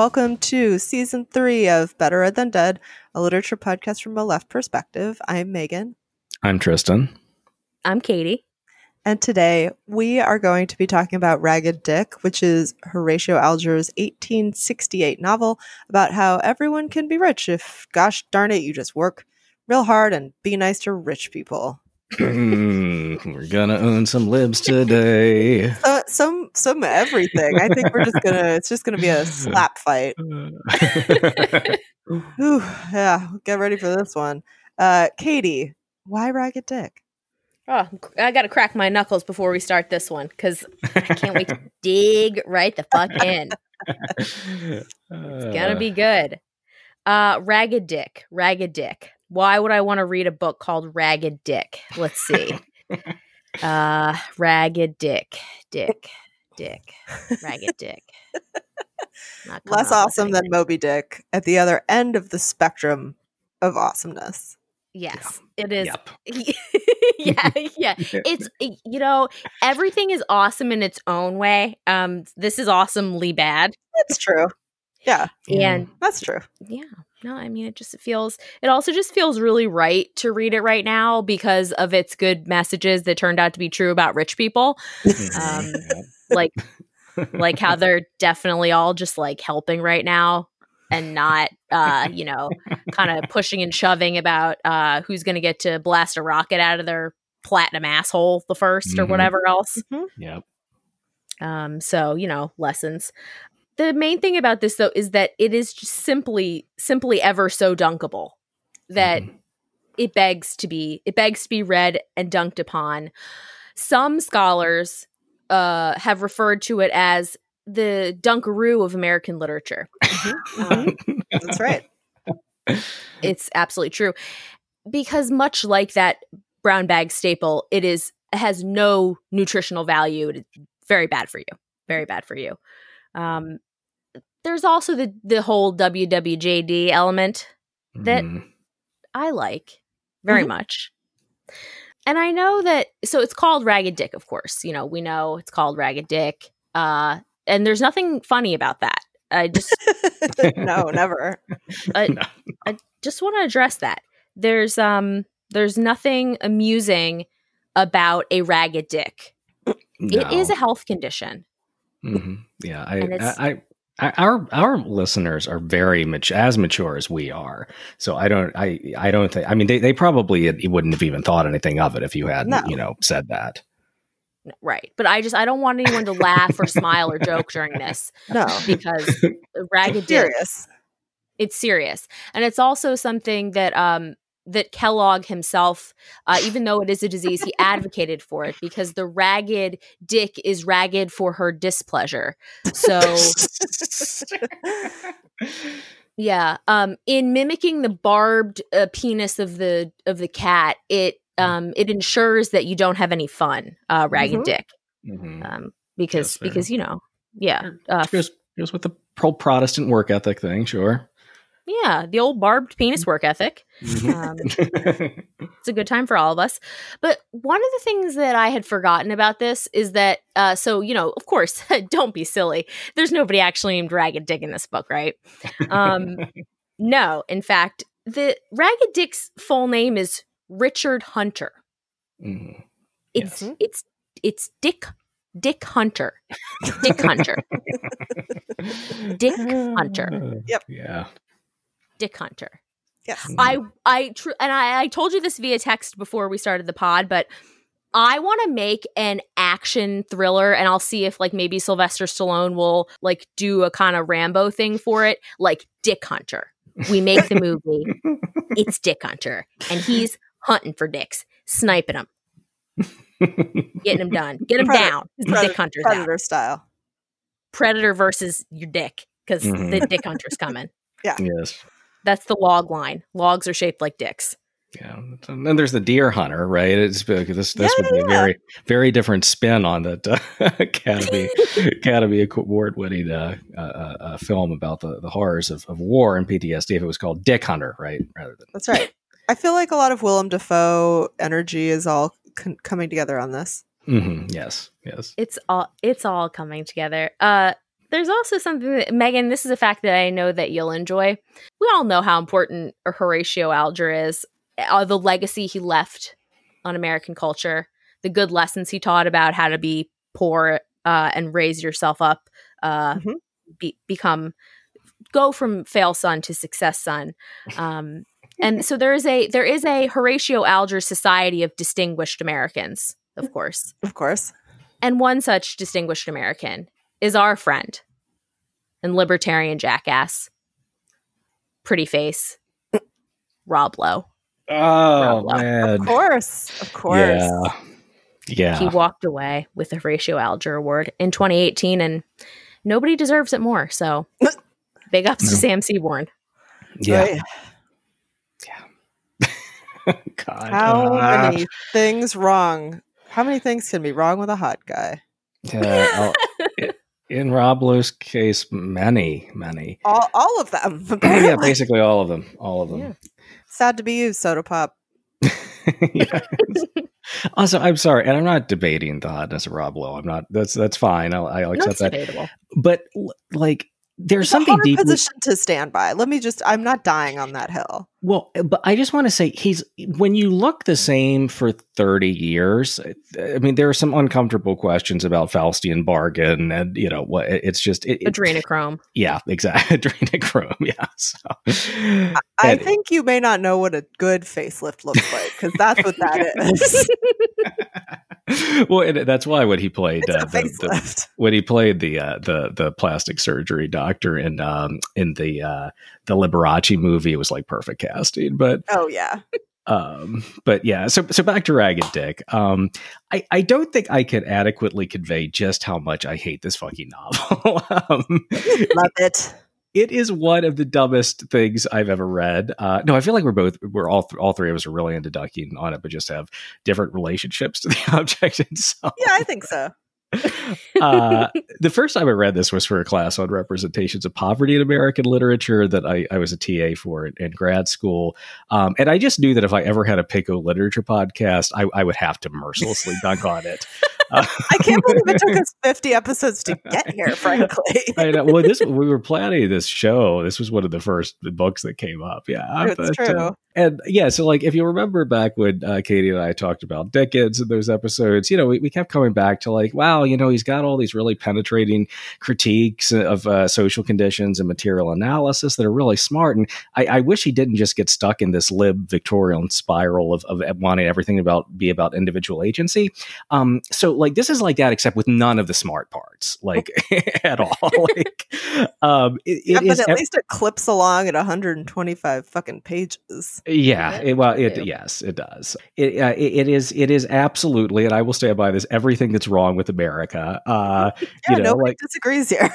Hi, welcome to season three of Better Read Than Dead, a literature podcast from a left perspective. I'm Megan, I'm Tristan. I'm Katie. and today we are going to be talking about Ragged Dick, which is Horatio Alger's 1868 novel about how everyone can be rich if, gosh darn it, you just work real hard and be nice to rich people. Mm, We're gonna own some libs today. So, some, some everything. I think we're just gonna. It's just gonna be a slap fight. Ooh, yeah, get ready for this one. Uh, Katie, why Ragged Dick? Oh, I got to crack my knuckles before we start this one because I can't wait to dig right the fuck in. It's gonna be good. Uh, Ragged Dick. Ragged Dick. Why would I want to read a book called Ragged Dick? Let's see. uh, Ragged Dick. Dick. Dick. Ragged Dick. Not Less awesome than. Moby Dick at the other end of the spectrum of awesomeness. Yes, it is. Yep. yeah, yeah. It's you know everything is awesome in its own way. Um, this is awesomely bad, That's true. Yeah, and that's true. yeah, no, I mean it just feels. It also just feels really right to read it right now because of its good messages that turned out to be true about rich people. Um, like, like how they're definitely all just like helping right now and not uh you know kind of pushing and shoving about uh who's gonna get to blast a rocket out of their platinum asshole the 1st or Mhm. whatever else Yep. um so you know lessons the main thing about this though is that it is just simply simply ever so dunkable that Mhm. it begs to be it begs to be read and dunked upon. Some scholars uh have referred to it as the dunkaroo of american literature. Um, That's right. it's absolutely true. Because much like that brown bag staple it is it has no nutritional value. It's very bad for you. Very bad for you. Um there's also the the whole wwjd element that- Mhm. i like very Mhm. much and i know that so it's called ragged dick of course you know we know it's called ragged dick uh and there's nothing funny about that i just no, never. I- No. I just want to address that. There's um there's nothing amusing about a ragged dick. It is a health condition. Mhm. Yeah, I, And it's- I, I, I, our our listeners are very much as mature as we are. So I don't, I, I don't think. I mean, they, they probably wouldn't have even thought anything of it if you hadn't, No. you know, said that. Right. But I just I don't want anyone to laugh or smile or joke during this No, because a ragged dick serious. it's serious. And it's also something that um that Kellogg himself, uh, even though it is a disease, he advocated for it because the ragged dick is ragged for her displeasure. So Yeah, um, in mimicking the barbed uh, penis of the of the cat, it um, it ensures that you don't have any fun, uh, ragged Mhm. dick, Mhm. um, because Yes, because you know, yeah, uh, goes, goes with the pro Protestant work ethic thing, sure. Yeah, the old barbed penis work ethic. Um, it's a good time for all of us. But one of the things that I had forgotten about this is that, uh, so you know, of course, don't be silly. There's nobody actually named Ragged Dick in this book, right? Um, no, in fact, the Ragged Dick's full name is Richard Hunter. Mhm. It's Yes. it's it's Dick Dick Hunter. Dick Hunter. Dick Hunter. Yep. Yeah. Dick Hunter. Yes. I I tr- and I, I told you this via text before we started the pod, but I want to make an action thriller, and I'll see if like maybe Sylvester Stallone will like do a kind of Rambo thing for it, like Dick Hunter. We make the movie. it's Dick Hunter, and he's hunting for dicks, sniping them, getting them done, get them Predator- down. 'cause the Predator, Dick Hunter's out. Predator style. Predator versus your dick because Mhm. the Dick Hunter's coming. Yeah. Yes. That's the log line. Logs are shaped like dicks. Yeah, and then there's the deer hunter, right? It's this this Yeah, would be yeah, a very very different spin on that uh, Academy Academy Award winning uh, uh, uh, film about the, the horrors of, of war and PTSD. If it was called Dick Hunter, right, rather than That's right. I feel like a lot of Willem Dafoe energy is all con- coming together on this. Mhm, yes, yes. It's all it's all coming together. Uh there's also something that Megan, this is a fact that I know that you'll enjoy. We all know how important Horatio Alger is, uh, the legacy he left on American culture, the good lessons he taught about how to be poor uh, and raise yourself up, uh, mm-hmm. be, become go from fail son to success son. Um, and so there is a there is a Horatio Alger Society of Distinguished Americans, of course, of course. And one such distinguished American is our friend and libertarian jackass, pretty face, Rob Lowe. Oh Rob Lowe. man, of course, of course. Yeah. Yeah. He walked away with the Horatio Alger Award in 2018, and nobody deserves it more. So big ups no. to Sam Seaborn. Yeah. Right. Yeah. God. How uh, many things wrong? How many things can be wrong with a hot guy? Uh, in Rob Lowe's case, many, many. All, all of them. yeah, basically all of them. All of them. Yeah. Sad to be you, Soda Pop. also, I'm sorry, and I'm not debating the hotness of Rob Lowe. I'm not. That's that's fine. I'll, I'll accept that's that. Debatable. But like, there's it's something deep position to stand by. Let me just I'm not dying on that hill. Well, but I just want to say he's when you look the same for 30 years, I mean there are some uncomfortable questions about Faustian bargain and you know what it's just it, adrenochrome. Yeah, exactly. adrenochrome. Yeah. So I, I think you may not know what a good facelift looks like because that's what that is. well, that's why when he played uh, the, the, when he played the uh, the the plastic surgery doctor in um, in the uh, the Liberace movie, it was like perfect casting. But oh yeah. Um, but yeah, so so back to Ragged Dick. Um, I I don't think I could adequately convey just how much I hate this fucking novel. um, Love it it is one of the dumbest things I've ever read. Uh, no, I feel like we're both we're all th- all three of us are really into ducking on it, but just have different relationships to the object. And so, yeah, I think so. uh, the first time I read this was for a class on representations of poverty in American literature that I, I was a TA for in, in grad school. Um, and I just knew that if I ever had a Pico literature podcast, I, I would have to mercilessly dunk on it. Uh, I can't believe it took us 50 episodes to get here, frankly. I know. Well, this we were planning this show. This was one of the first books that came up. Yeah. It's but, true. Uh, and yeah, so like if you remember back when uh, Katie and I talked about Dickens in those episodes, you know, we, we kept coming back to like, wow, you know, he's got all these really penetrating critiques of uh, social conditions and material analysis that are really smart. And I, I, wish he didn't just get stuck in this lib Victorian spiral of, of wanting everything about be about individual agency. Um, so like this is like that, except with none of the smart parts, like at all. like, um, it, yeah, but at least it clips along at 125 fucking pages. Yeah, it, well, it yes, it does. It, uh, it, it is it is absolutely, and I will stand by this. Everything that's wrong with America. Uh, yeah, you know, nobody like, disagrees here.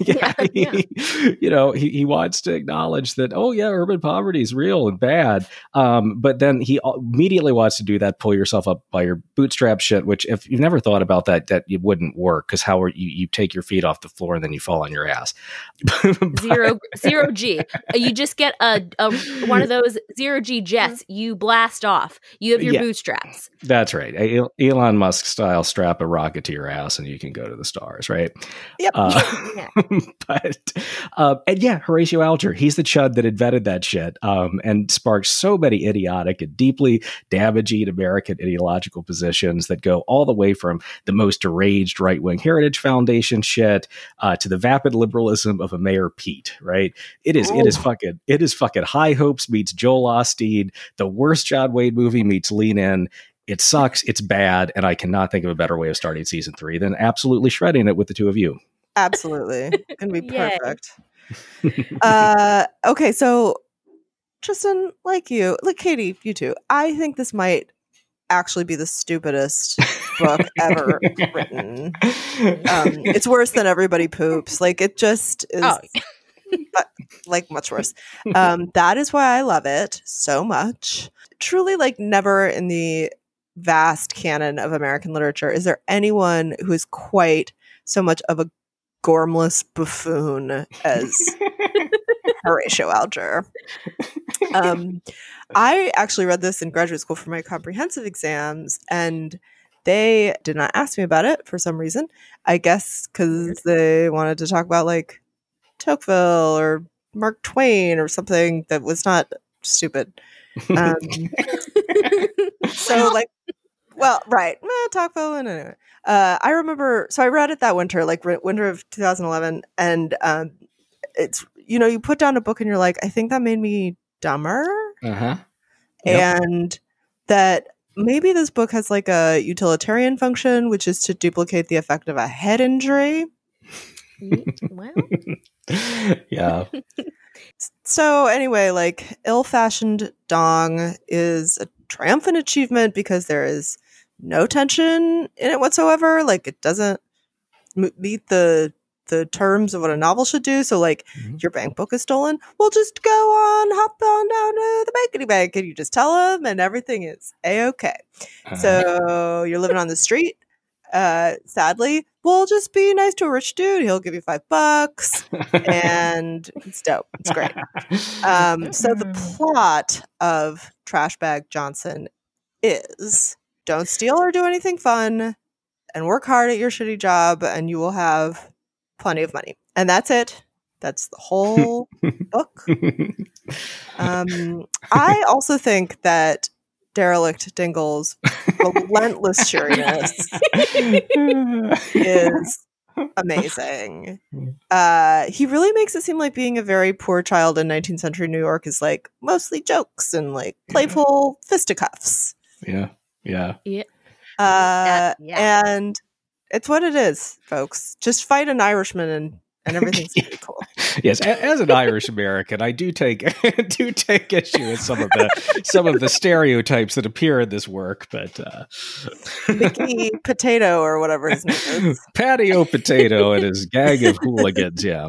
yeah, yeah, he, you know, he, he wants to acknowledge that. Oh yeah, urban poverty is real and bad. Um, but then he immediately wants to do that. Pull yourself up by your bootstrap shit. Which, if you've never thought about that, that it wouldn't work because how are you? You take your feet off the floor and then you fall on your ass. but, zero zero G. You just get a, a one of those zero G jets, you blast off. You have your yeah, bootstraps. That's right. Elon Musk style strap a rocket to your ass and you can go to the stars, right? Yep. Uh, yeah. but, uh, and yeah, Horatio Alger, he's the chud that invented that shit um, and sparked so many idiotic and deeply damaging American ideological positions that go all the way from the most deranged right wing Heritage Foundation shit uh, to the vapid liberalism of a Mayor Pete, right? It is, it is fucking, it is fucking high hopes meets Joel Osteen. The worst John Wayne movie meets Lean In. It sucks. It's bad, and I cannot think of a better way of starting season three than absolutely shredding it with the two of you. Absolutely, gonna be perfect. uh, okay, so Tristan, like you, like Katie, you too. I think this might actually be the stupidest book ever written. Um, it's worse than everybody poops. Like it just is. Oh but like much worse. Um, that is why I love it so much. Truly, like never in the vast canon of American literature is there anyone who is quite so much of a gormless buffoon as Horatio Alger. Um, I actually read this in graduate school for my comprehensive exams, and they did not ask me about it for some reason. I guess because they wanted to talk about like Tocqueville or Mark Twain or something that was not stupid. Um, so like, well, right, eh, Tocqueville and anyway. Uh, I remember, so I read it that winter, like winter of 2011, and um, it's you know you put down a book and you're like, I think that made me dumber, Uh-huh. Yep. and that maybe this book has like a utilitarian function, which is to duplicate the effect of a head injury. well, yeah. So anyway, like ill-fashioned dong is a triumphant achievement because there is no tension in it whatsoever. Like it doesn't meet the the terms of what a novel should do. So like Mhm. your bank book is stolen, well just go on, hop on down to the bankity bank and you just tell them and everything is a-okay. Uh-huh. So you're living on the street. Uh, sadly, we'll just be nice to a rich dude. He'll give you five bucks, and it's dope. It's great. Um, so the plot of Trash Bag Johnson is don't steal or do anything fun, and work hard at your shitty job, and you will have plenty of money. And that's it. That's the whole book. Um, I also think that Derelict Dingle's relentless cheeriness is amazing. Uh, he really makes it seem like being a very poor child in 19th century New York is like mostly jokes and like playful fisticuffs. yeah. Yeah. Uh, yeah. And it's what it is, folks. Just fight an Irishman and, and everything's gonna be cool. Yes, as an Irish American, I do take do take issue with some of the some of the stereotypes that appear in this work, but uh, Mickey Potato or whatever his name is. Patio Potato and his gang of hooligans, yeah.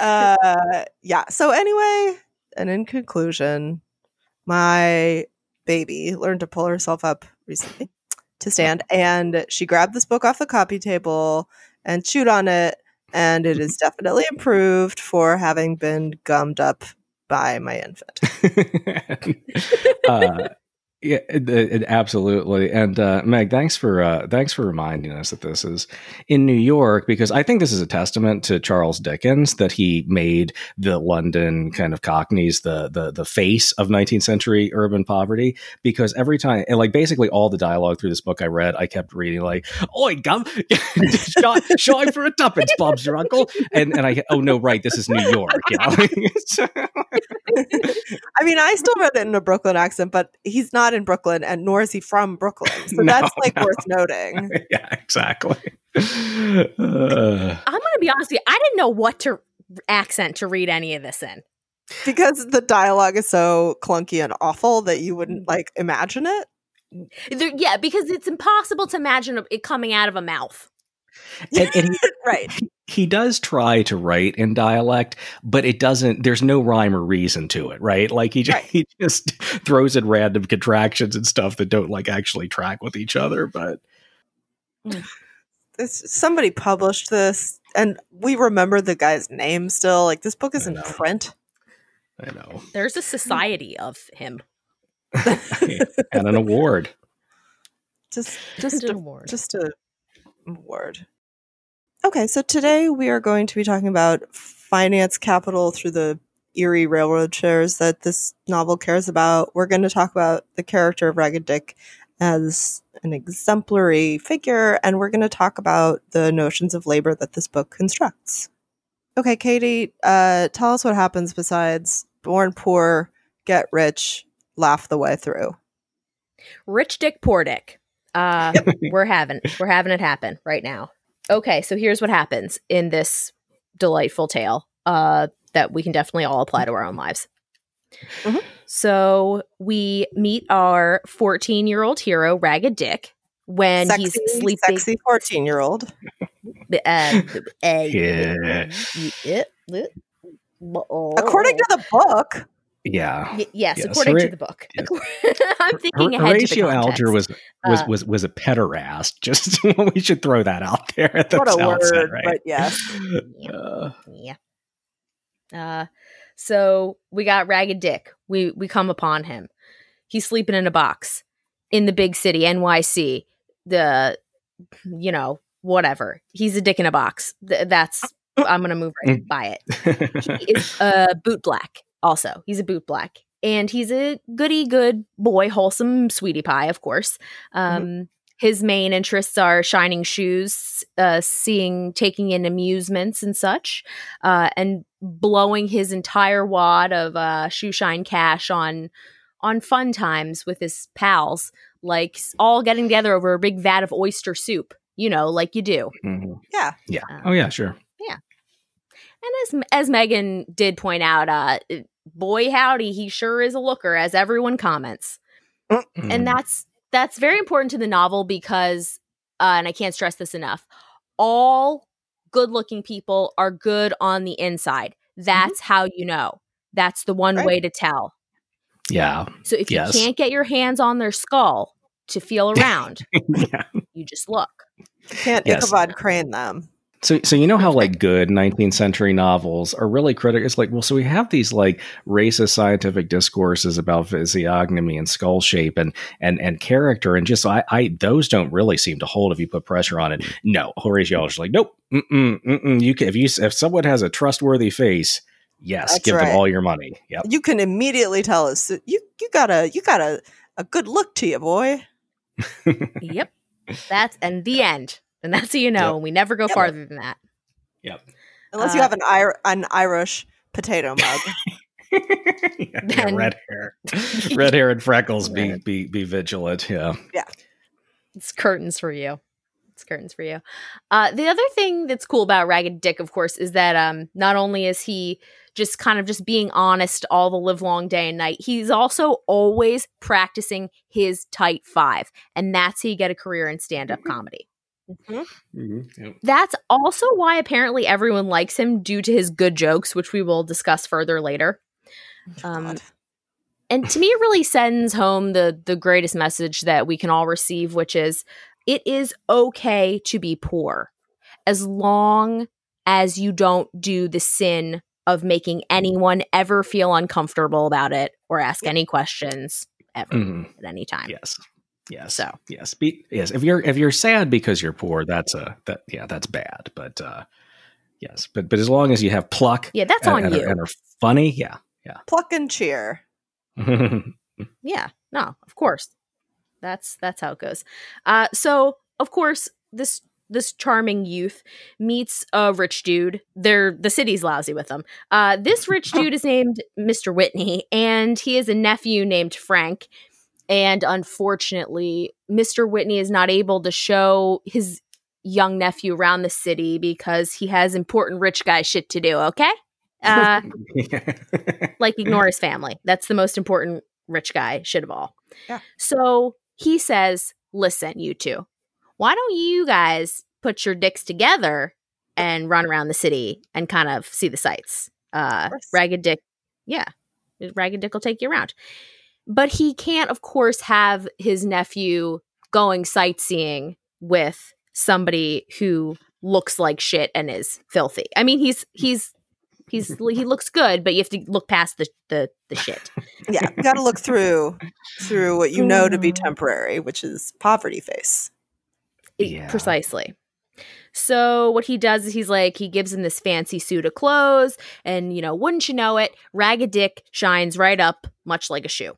uh yeah so anyway and in conclusion my baby learned to pull herself up recently to stand and she grabbed this book off the copy table and chewed on it and it is definitely improved for having been gummed up by my infant. Uh, yeah, it, it- absolutely. And uh, Meg, thanks for uh, thanks for reminding us that this is in New York because I think this is a testament to Charles Dickens that he made the London kind of Cockneys the the the face of 19th century urban poverty. Because every time, and like basically all the dialogue through this book I read, I kept reading like, "Oi, gum, shy, for a tuppence, Bob's your uncle," and and I oh no, right, this is New York, you know. I mean i still read it in a brooklyn accent but he's not in brooklyn and nor is he from brooklyn so No, that's like no. worth noting yeah, exactly. Uh, I'm gonna be honest with you. I didn't know what to accent to read any of this in. because the dialogue is so clunky and awful that you wouldn't like imagine it There- yeah, because it's impossible to imagine it coming out of a mouth. and, and he, right he does try to write in dialect, but it doesn't. There's no rhyme or reason to it, right? Like he just, Right. he just throws in random contractions and stuff that don't like actually track with each other. But hmm. this, somebody published this and we remember the guy's name still like this book is in print I know, There's a society of him. and an award. just just An a, award. just a word okay so today we are going to be talking about finance capital through the Erie railroad shares that this novel cares about we're going to talk about the character of ragged dick as an exemplary figure and we're going to talk about the notions of labor that this book constructs okay katie uh, tell us what happens besides born poor get rich laugh the way through Rich Dick Poor Dick. Uh, we're having we're having it happen right now. Okay, so here's what happens in this delightful tale uh, that we can definitely all apply to our own lives. Mhm. So we meet our 14 year old hero, Ragged Dick, when sexy, he's sleeping. sexy 14 year old Uh, uh, Yeah. according to the book Yeah. Y- yes, Yes, according to the book. yes. I'm thinking ahead Horatio to the context. Alger was was Uh, was was a pederast. Just we should throw that out there at the what a outset, word right? but yes Uh, Yeah. Uh, so we got Ragged Dick. We we come upon him. He's sleeping in a box, in the big city, NYC, the you know whatever. He's a dick in a box. Th- that's I'm gonna move right by it. He is a boot black. Also, he's a boot black, and he's a goody good boy, wholesome sweetie pie, of course. Um, His main interests are shining shoes, uh, seeing, taking in amusements and such, uh, and blowing his entire wad of uh, shoe shine cash on on fun times with his pals, like all getting together over a big vat of oyster soup. You know, like you do. Mhm. Yeah. Yeah. Um, Oh yeah, sure. Yeah. And as as Megan did point out, uh, boy howdy, he sure is a looker, as everyone comments. Mhm. and that's that's very important to the novel because uh, and i can't stress this enough all good looking people are good on the inside that's how you know that's the one Right. way to tell yeah. so if Yes. you can't get your hands on their skull to feel around yeah. you just look You can't Yes. Ichabod crane them. So, so you know how like good 19th century novels are really critical. It's like, well, so we have these like racist scientific discourses about physiognomy and skull shape and and and character, and just I, I those don't really seem to hold if you put pressure on it. Mm-hmm. No, Horatio is like, nope, mm-mm, mm-mm. you can if you if someone has a trustworthy face, yes, That's give right. them all your money. Yep. You can immediately tell us you you got a you got a, a good look to you, boy. yep that's and the end and that's how you know Yep. and we never go Yep. farther than that Yep. Unless you Uh, have an Ir- an Irish potato mug. yeah, yeah, red hair, red hair and freckles. Be be be vigilant. Yeah. Yeah it's curtains for you. It's curtains for you. Uh, the other thing that's cool about Ragged Dick, of course, is that um, not only is he just kind of just being honest all the live long day and night, he's also always practicing his tight five, and that's how you get a career in stand up comedy. Mhm. Mm-hmm. Yep. That's also why apparently everyone likes him due to his good jokes, which we will discuss further later. Um, and to me it really sends home the the greatest message that we can all receive which is it is okay to be poor as long as you don't do the sin of making anyone ever feel uncomfortable about it or ask any questions ever Mhm. at any time Yes. Yes. So. yes. Be, yes. If you're if you're sad because you're poor, that's a that yeah, that's bad. But uh yes, but but as long as you have pluck yeah that's and, on and, you Are, and are funny, yeah. Yeah, pluck and cheer. Yeah, no, of course. That's that's how it goes. Uh so of course this this charming youth meets a rich dude. They're the city's lousy with them. Uh this rich dude is named Mr. Whitney and he has a nephew named Frank. And unfortunately, Mr. Whitney is not able to show his young nephew around the city because he has important rich guy shit to do, okay? Uh like ignore his family. That's the most important rich guy shit of all. Yeah. So he says, "Listen, you two, why don't you guys put your dicks together and run around the city and kind of see the sights?" Uh. Ragged Dick, yeah, Ragged Dick will take you around, but he can't, of course, have his nephew going sightseeing with somebody who looks like shit and is filthy. I mean, he's he's he's he looks good, but you have to look past the the, the shit. Yeah, you got to look through through what you know to be temporary, which is poverty face. Yeah. Precisely. So what he does is he's like he gives him this fancy suit of clothes, and you know, wouldn't you know it, Ragged Dick shines right up, much like a shoe.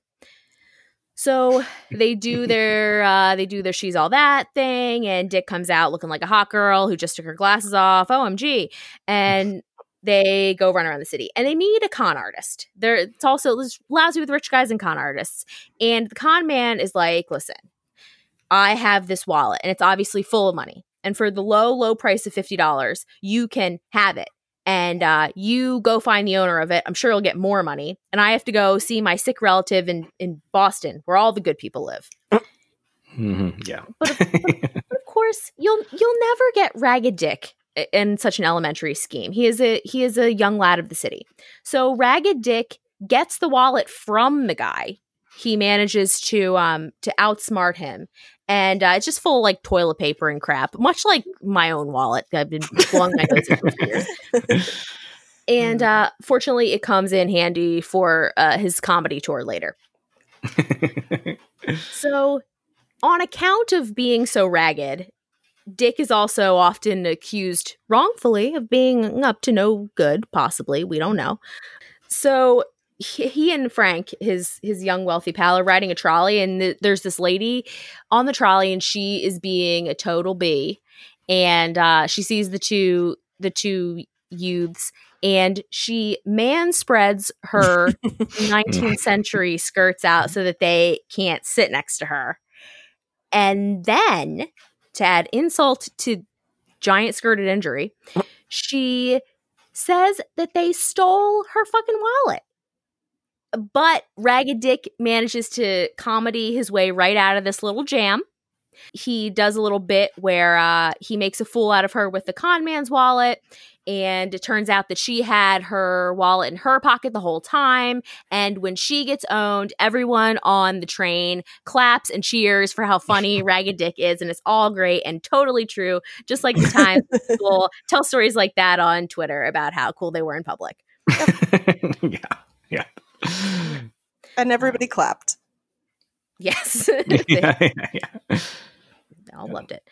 So they do their uh, they do their she's all that thing, and Dick comes out looking like a hot girl who just took her glasses off. OMG! And they go run around the city, and they meet a con artist. There, it's also lousy with rich guys and con artists. And the con man is like, "Listen, I have this wallet, and it's obviously full of money. And for the low, low price of fifty dollars, you can have it." And uh, you go find the owner of it. I'm sure you'll get more money. And I have to go see my sick relative in, in Boston, where all the good people live. Mhm, Yeah. But of, but of course, you'll you'll never get Ragged Dick in such an elementary scheme. He is a he is a young lad of the city. So Ragged Dick gets the wallet from the guy. He manages to um to outsmart him, and uh, it's just full of like toilet paper and crap, much like my own wallet. I've been blowing my nose for years. And uh, fortunately, it comes in handy for uh, his comedy tour later. So on account of being so ragged, Dick is also often accused wrongfully of being up to no good, possibly. We don't know. So he, he and Frank, his his young wealthy pal, are riding a trolley, and th- there's this lady on the trolley, and she is being a total bee, and uh, she sees the two the two youths, and she man spreads her 19th century skirts out so that they can't sit next to her, and then to add insult to giant skirted injury, she says that they stole her fucking wallet. But Ragged Dick manages to comedy his way right out of this little jam. He does a little bit where uh, he makes a fool out of her with the con man's wallet. And it turns out that she had her wallet in her pocket the whole time. And when she gets owned, everyone on the train claps and cheers for how funny Ragged Dick is. And it's all great and totally true. Just like the times people tell stories like that on Twitter about how cool they were in public. yeah. Yeah. And everybody clapped. Yes. yeah, they yeah, yeah. all loved it.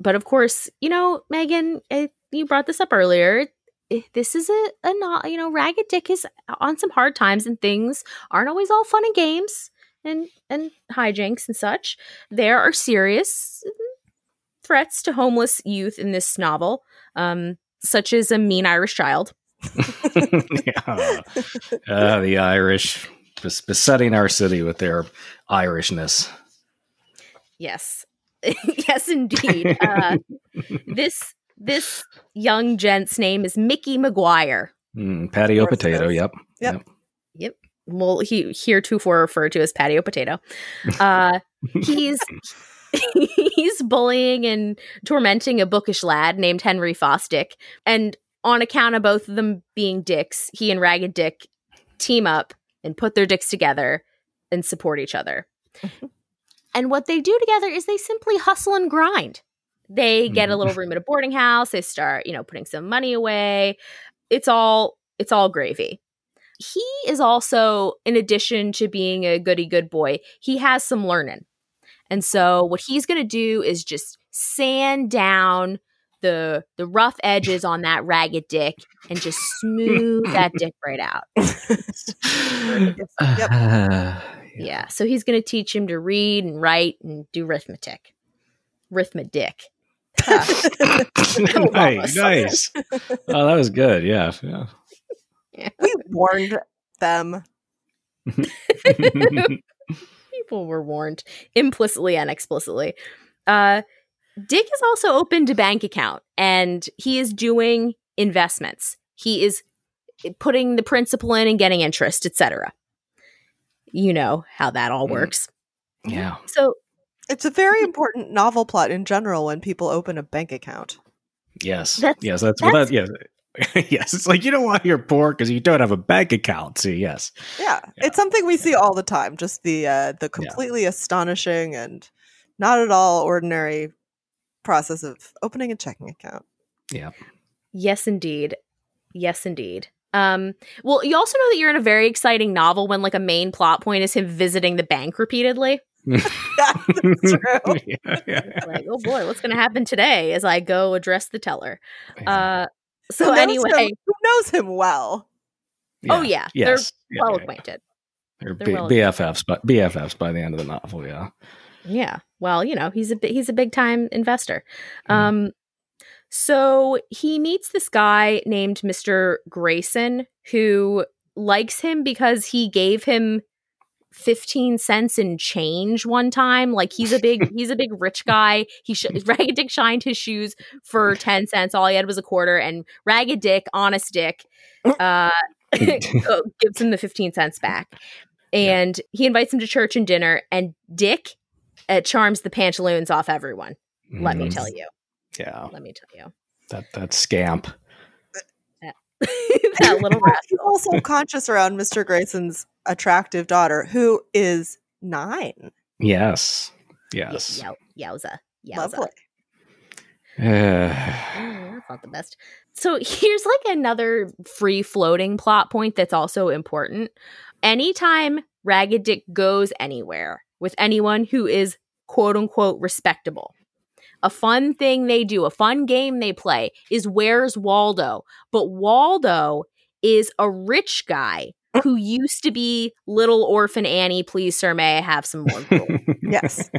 But of course, you know, Megan, eh, you brought this up earlier. Eh, This is a, a not, you know, Ragged Dick is on some hard times and things aren't always all fun and games and and hijinks and such. There are serious threats to homeless youth in this novel, um, such as a mean Irish child. yeah. Uh, the Irish bes- besetting our city with their Irishness. Yes, yes, indeed. Uh, this this young gent's name is Mickey McGuire. Mm, patio Of course it potato. is. Yep. Yep. Yep. Well, he heretofore referred to as patio potato. Uh, he's he's bullying and tormenting a bookish lad named Henry Fosdick, and on account of both of them being dicks, he and Ragged Dick team up and put their dicks together and support each other. and what they do together is they simply hustle and grind. They get a Mhm. little room at a boarding house. They start, you know, putting some money away. It's all it's all gravy. He is also, in addition to being a goody good boy, he has some learning. And so what he's going to do is just sand down the the rough edges on that ragged dick and just smooth that dick right out. Yep. Uh, Yeah. So he's going to teach him to read and write and do arithmetic. Arithmetic. nice, nice. Oh, that was good. Yeah. yeah. we warned them. People were warned implicitly and explicitly. Uh, Dick has also opened a bank account and he is doing investments. He is putting the principal in and getting interest, etc. You know how that all Mm. works. yeah. So It's a very important novel plot in general when people open a bank account. Yes. That's- yes. That's, well, that, yes. yes. It's like you don't want you're poor because you don't have a bank account. See, yes. Yeah, Yeah. it's something we see all the time. Just the uh, the completely astonishing and not at all ordinary process of opening a checking account. Yeah. Yes, indeed. Yes, indeed. Um, well, you also know that you're in a very exciting novel when like a main plot point is him visiting the bank repeatedly. That's true. yeah, yeah. Like, oh boy, what's gonna happen today as I go address the teller? Uh, so Who anyway, him- who knows him well? oh yeah, Yes. they're Yeah, well yeah, yeah. acquainted. They're, They're B- well BFFs, but BFFs by the end of the novel. Yeah. Yeah. Well, you know, he's a he's a big time investor. Mhm. Um so he meets this guy named Mr. Grayson who likes him because he gave him 15 cents in change one time like he's a big he's a big rich guy he sh- ragged dick shined his shoes for 10 cents all he had was a quarter and ragged dick honest dick uh gives him the 15 cents back and he invites him to church and dinner and dick uh, charms the pantaloons off everyone let me Mhm. tell you Yeah. let me tell you That that scamp. that little He's rascal also conscious around Mr. Grayson's attractive daughter, who is nine. Yes. Yes. Yow- yowza yowza Lovely. Uh, Mm, that's not the best. So here's like another free floating plot point that's also important. Anytime Ragged Dick goes anywhere with anyone who is quote unquote respectable. A fun thing they do, a fun game they play is Where's Waldo? But Waldo is a rich guy who used to be little orphan Annie, please, sir, may I have some more? Yes.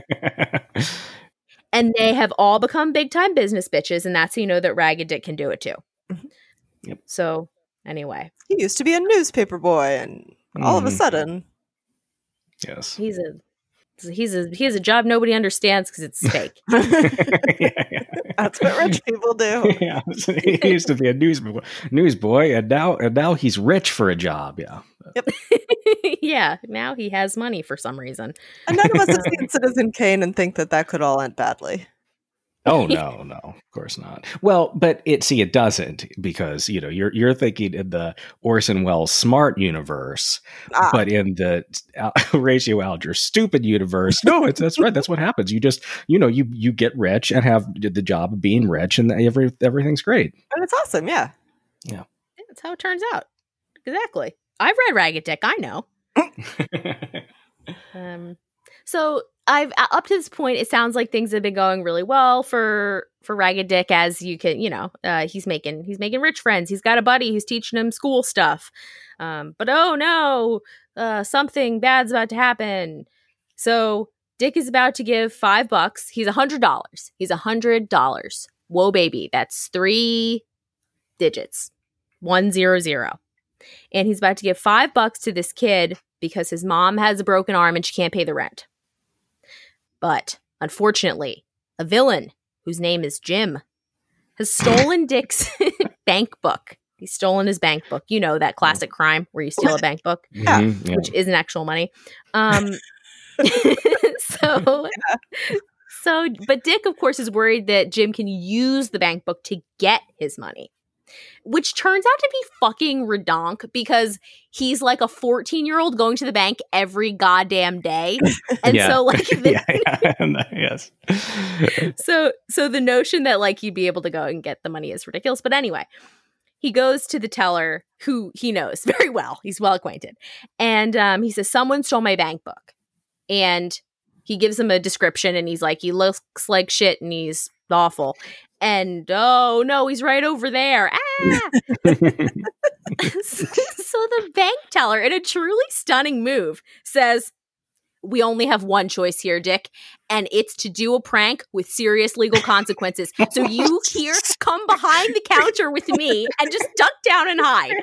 and they have all become big time business bitches, and that's how you know that Ragged Dick can do it too. Mhm. Yep. So, anyway, He used to be a newspaper boy, and all of a Mhm. sudden, Yes. he's a he's a he has a job nobody understands because it's fake. that's what rich people do. yeah, he used to be a news newsboy, and now and now he's rich for a job. Yeah, yeah, now he has money for some reason. And none of us have seen Citizen Kane and think that that could all end badly. Oh no, no, of course not. Well, but it see it doesn't because you know you're you're thinking in the Orson Welles smart universe, Ah, but in the uh, Horatio Alger stupid universe, no, it's that's right. That's what happens. You just you know you you get rich and have the job of being rich, and every everything's great. and it's awesome, yeah. yeah. That's how it turns out. Exactly. I've read Ragged Dick. I know. Um, so I've up to this point, it sounds like things have been going really well for for Ragged Dick. As you can, you know, uh, he's making he's making rich friends. He's got a buddy who's teaching him school stuff. Um, but oh no, uh, something bad's about to happen. So Dick is about to give five bucks. He's a hundred dollars. He's a hundred dollars. Whoa, baby, that's three digits, one zero zero. And he's about to give five bucks to this kid because his mom has a broken arm and she can't pay the rent. But unfortunately, a villain whose name is Jim has stolen Dick's bank book. He's stolen his bank book. You know that classic crime where you steal a bank book, Yeah. Mhm, yeah. which isn't actual money. Um, so, so, but Dick, of course, is worried that Jim can use the bank book to get his money, which turns out to be fucking redonk because he's like a 14 year old going to the bank every goddamn day. And Yeah. so, like, the, yeah, yeah, yes. so so the notion that like you'd be able to go and get the money is ridiculous but anyway he goes to the teller who he knows very well he's well acquainted and um, he says someone stole my bank book and he gives him a description and he's like he looks like shit and he's awful and oh no he's right over there ah! so the bank teller in a truly stunning move says we only have one choice here dick and it's to do a prank with serious legal consequences so you here come behind the counter with me and just duck down and hide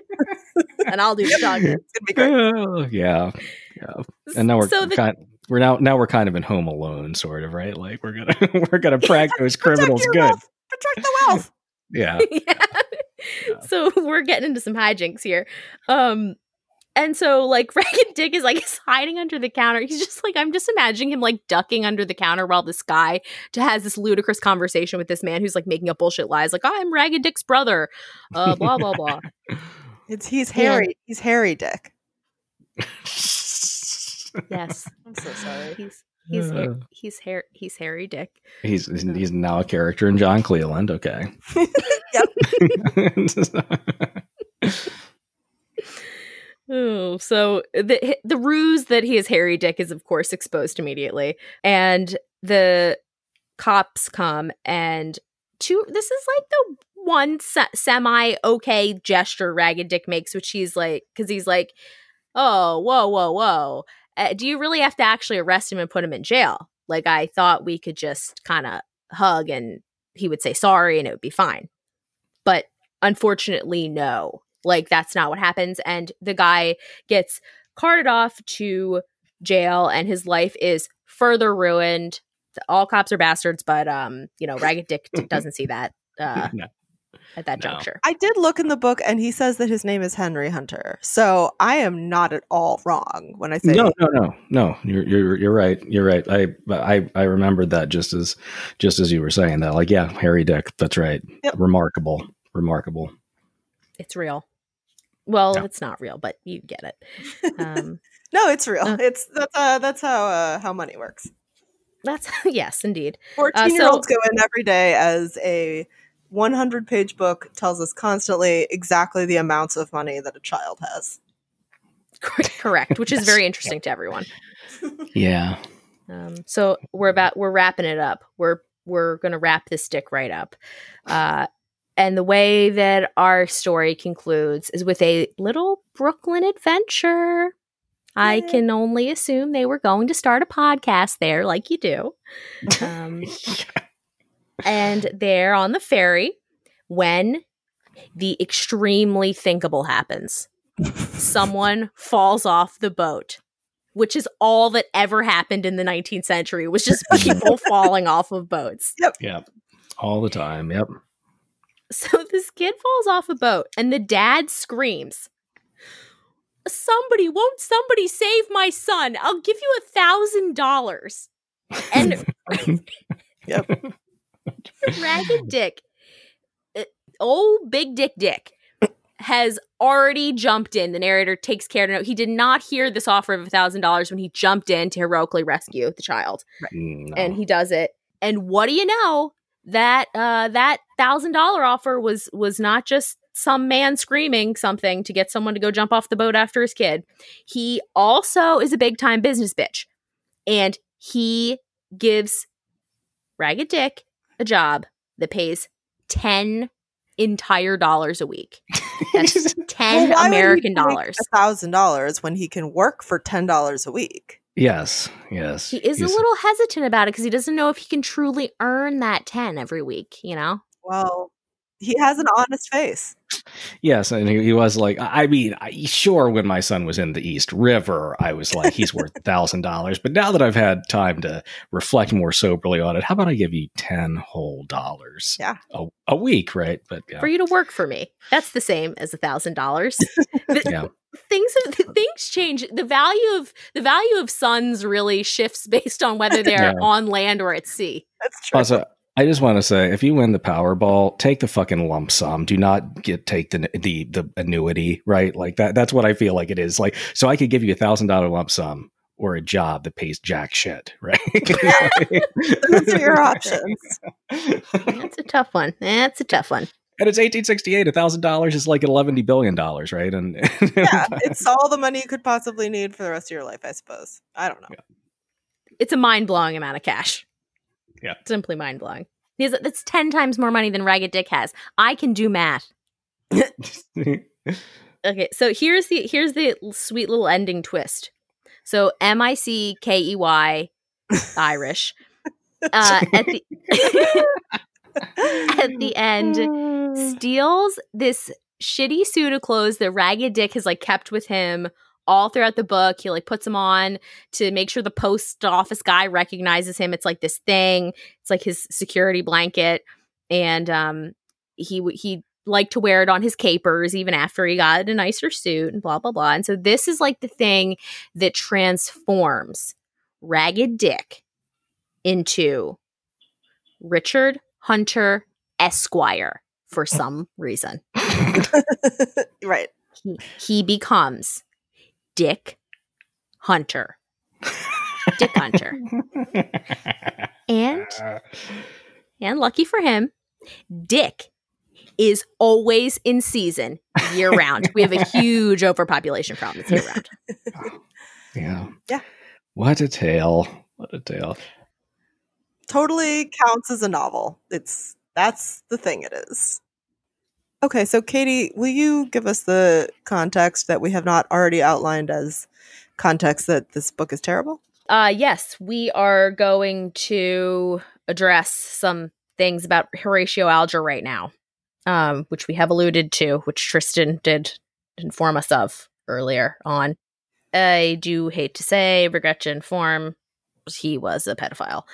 and i'll do the talking It's gonna be great. Oh, yeah, yeah. And now we're so the, kind. We're now now we're kind of in Home Alone, sort of, right? Like we're gonna we're gonna prank those criminals good. wealth. Protect the wealth. Yeah. yeah. So we're getting into some hijinks here. Um and so like Ragged Dick is like is hiding under the counter. He's just like I'm just imagining him like ducking under the counter while this guy to has this ludicrous conversation with this man who's like making up bullshit lies like I'm Ragged Dick's brother. Uh blah blah blah. It's he's Yeah. Harry. He's Harry Dick. Yes. I'm so sorry. He's he's Uh. Har- he's Har- he's Harry Dick. he's he's now a character in John Cleland. Okay. Oh, so the the ruse that he is Harry Dick is of course exposed immediately, and the cops come and two. This is like the one se- semi okay gesture Ragged Dick makes, which he's like, because he's like, "Oh, whoa, whoa, whoa! Uh, do you really have to actually arrest him and put him in jail? Like I thought we could just kind of hug and he would say sorry and it would be fine." But unfortunately, no. Like that's not what happens. And the guy gets carted off to jail and his life is further ruined. All cops are bastards, but um, you know, Ragged Dick doesn't see that uh No. At that No. juncture. I did look in the book, and he says that his name is Henry Hunter. So I am not at all wrong when I say No, no, no, no. You're you're you're right. You're right. I I I remembered that just as just as you were saying that. Like, yeah, Harry Dick. That's right. Yep. Remarkable. Remarkable. It's real. Well, Yeah. it's not real, but you get it. Um No, it's real. Uh. it's that's uh that's how uh how money works. that's yes, indeed. Fourteen year olds go in every day as a 100 page book tells us constantly exactly the amounts of money that a child has. Correct, which is very interesting to everyone. Yeah. Um, so we're about we're wrapping it up. We're we're gonna wrap this dick right up. Uh, and the way that our story concludes is with a little Brooklyn adventure. I can only assume they were going to start a podcast there, like you do. Um, and they're on the ferry when the extremely thinkable happens. Someone falls off the boat, which is all that ever happened in the 19th century was just people falling off of boats. Yep. Yep. All the time. Yep. So this kid falls off a boat and the dad screams, Somebody, won't somebody save my son? I'll give you a thousand dollars. And Yep. Ragged Dick, uh, old Big Dick Dick, has already jumped in. The narrator takes care to note he did not hear this offer of a thousand dollars when he jumped in to heroically rescue the child, No. and he does it. And what do you know? That uh, that thousand dollar offer was was not just some man screaming something to get someone to go jump off the boat after his kid. He also is a big time business bitch, and he gives Ragged Dick a job that pays 10 entire dollars a week. That's 10 Well, why would he American dollars. A thousand dollars when he can work for ten dollars a week. yes. Yes. He is He's- a little hesitant about it because he doesn't know if he can truly earn that 10 every week, you know? Well, he has an honest face. Yes, and he, he was like, I mean, I, sure, when my son was in the East River, I was like, he's worth a thousand dollars. But now that I've had time to reflect more soberly on it, how about I give you ten whole dollars? Yeah. a, a week, right? But yeah, For you to work for me. That's the same as a $1,000. Yeah, Things things change. The value of the value of sons really shifts based on whether they're Yeah. on land or at sea. That's true. Also, I just want to say, if you win the Powerball, take the fucking lump sum. Do not get take the the the annuity, right? Like that. That's what I feel like it is. Like, so I could give you a thousand dollar lump sum or a job that pays jack shit, right? Those are your options. That's a tough one. That's a tough one. And it's 1868. A thousand dollars is like eleven billion dollars, right? And yeah, it's all the money you could possibly need for the rest of your life, I suppose. I don't know. It's a mind blowing amount of cash. Yeah. Simply mind blowing. Because that's 10 times more money than Ragged Dick has. I can do math. Okay, so here's the here's the sweet little ending twist. So M I C K E Y Irish. Uh, at the at the end steals this shitty suit of clothes that Ragged Dick has like kept with him all throughout the book. He like puts them on to make sure the post office guy recognizes him. It's like this thing. It's like his security blanket, and um, he he liked to wear it on his capers even after he got a nicer suit and blah blah blah. And so this is like the thing that transforms Ragged Dick into Richard Hunter Esquire for some reason. right. He, he becomes Dick Hunter. Dick Hunter. And uh. and lucky for him, Dick is always in season year round. We have a huge overpopulation problem it's year round. yeah. Yeah. What a tale. What a tale. Totally counts as a novel. It's that's the thing it is. Okay, so Katie, will you give us the context that we have not already outlined as context that this book is terrible? Uh yes, we are going to address some things about Horatio Alger right now. Um, which we have alluded to, which Tristan did inform us of earlier on. I do hate to say, regret to inform, he was a pedophile.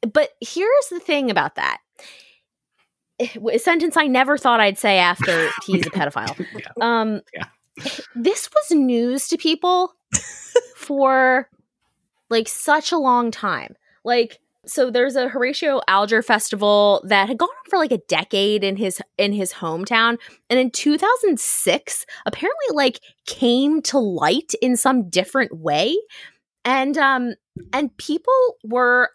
But here's the thing about that. A sentence I never thought I'd say after he's a pedophile. Yeah. Um, Yeah. this was news to people for like such a long time. Like, so there's a Horatio Alger festival that had gone on for like a decade in his in his hometown, and in 2006, apparently like came to light in some different way, and um and people were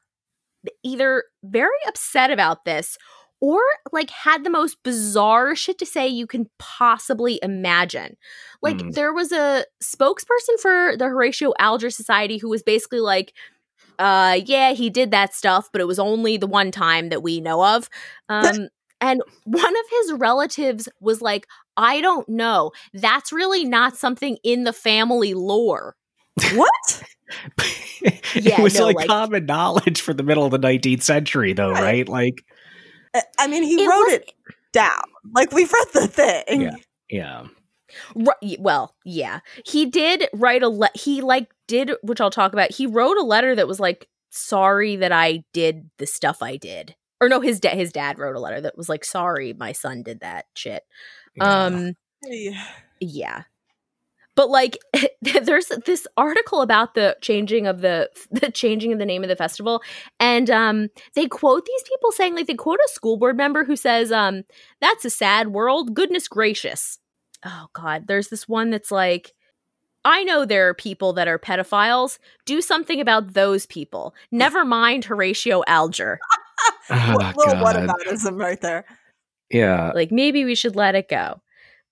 either very upset about this or like had the most bizarre shit to say you can possibly imagine. Like Mm. there was a spokesperson for the Horatio Alger Society who was basically like uh, yeah, he did that stuff, but it was only the one time that we know of. Um, and one of his relatives was like, I don't know. That's really not something in the family lore. What? it was no, like, like, common knowledge for the middle of the 19th century, though, right? right? Like, I mean, he it wrote was, it down. Like, we've read the thing. Yeah. Yeah. Right, well, yeah. He did write a le- he like did which I'll talk about. He wrote a letter that was like sorry that I did the stuff I did. Or no, his dad his dad wrote a letter that was like sorry my son did that shit. Yeah. Um yeah. yeah. But like there's this article about the changing of the the changing of the name of the festival and um they quote these people saying like they quote a school board member who says um that's a sad world goodness gracious oh god, there's this one that's like I know there are people that are pedophiles. Do something about those people. Never mind Horatio Alger. oh, little whataboutism right there. Yeah. Like maybe we should let it go.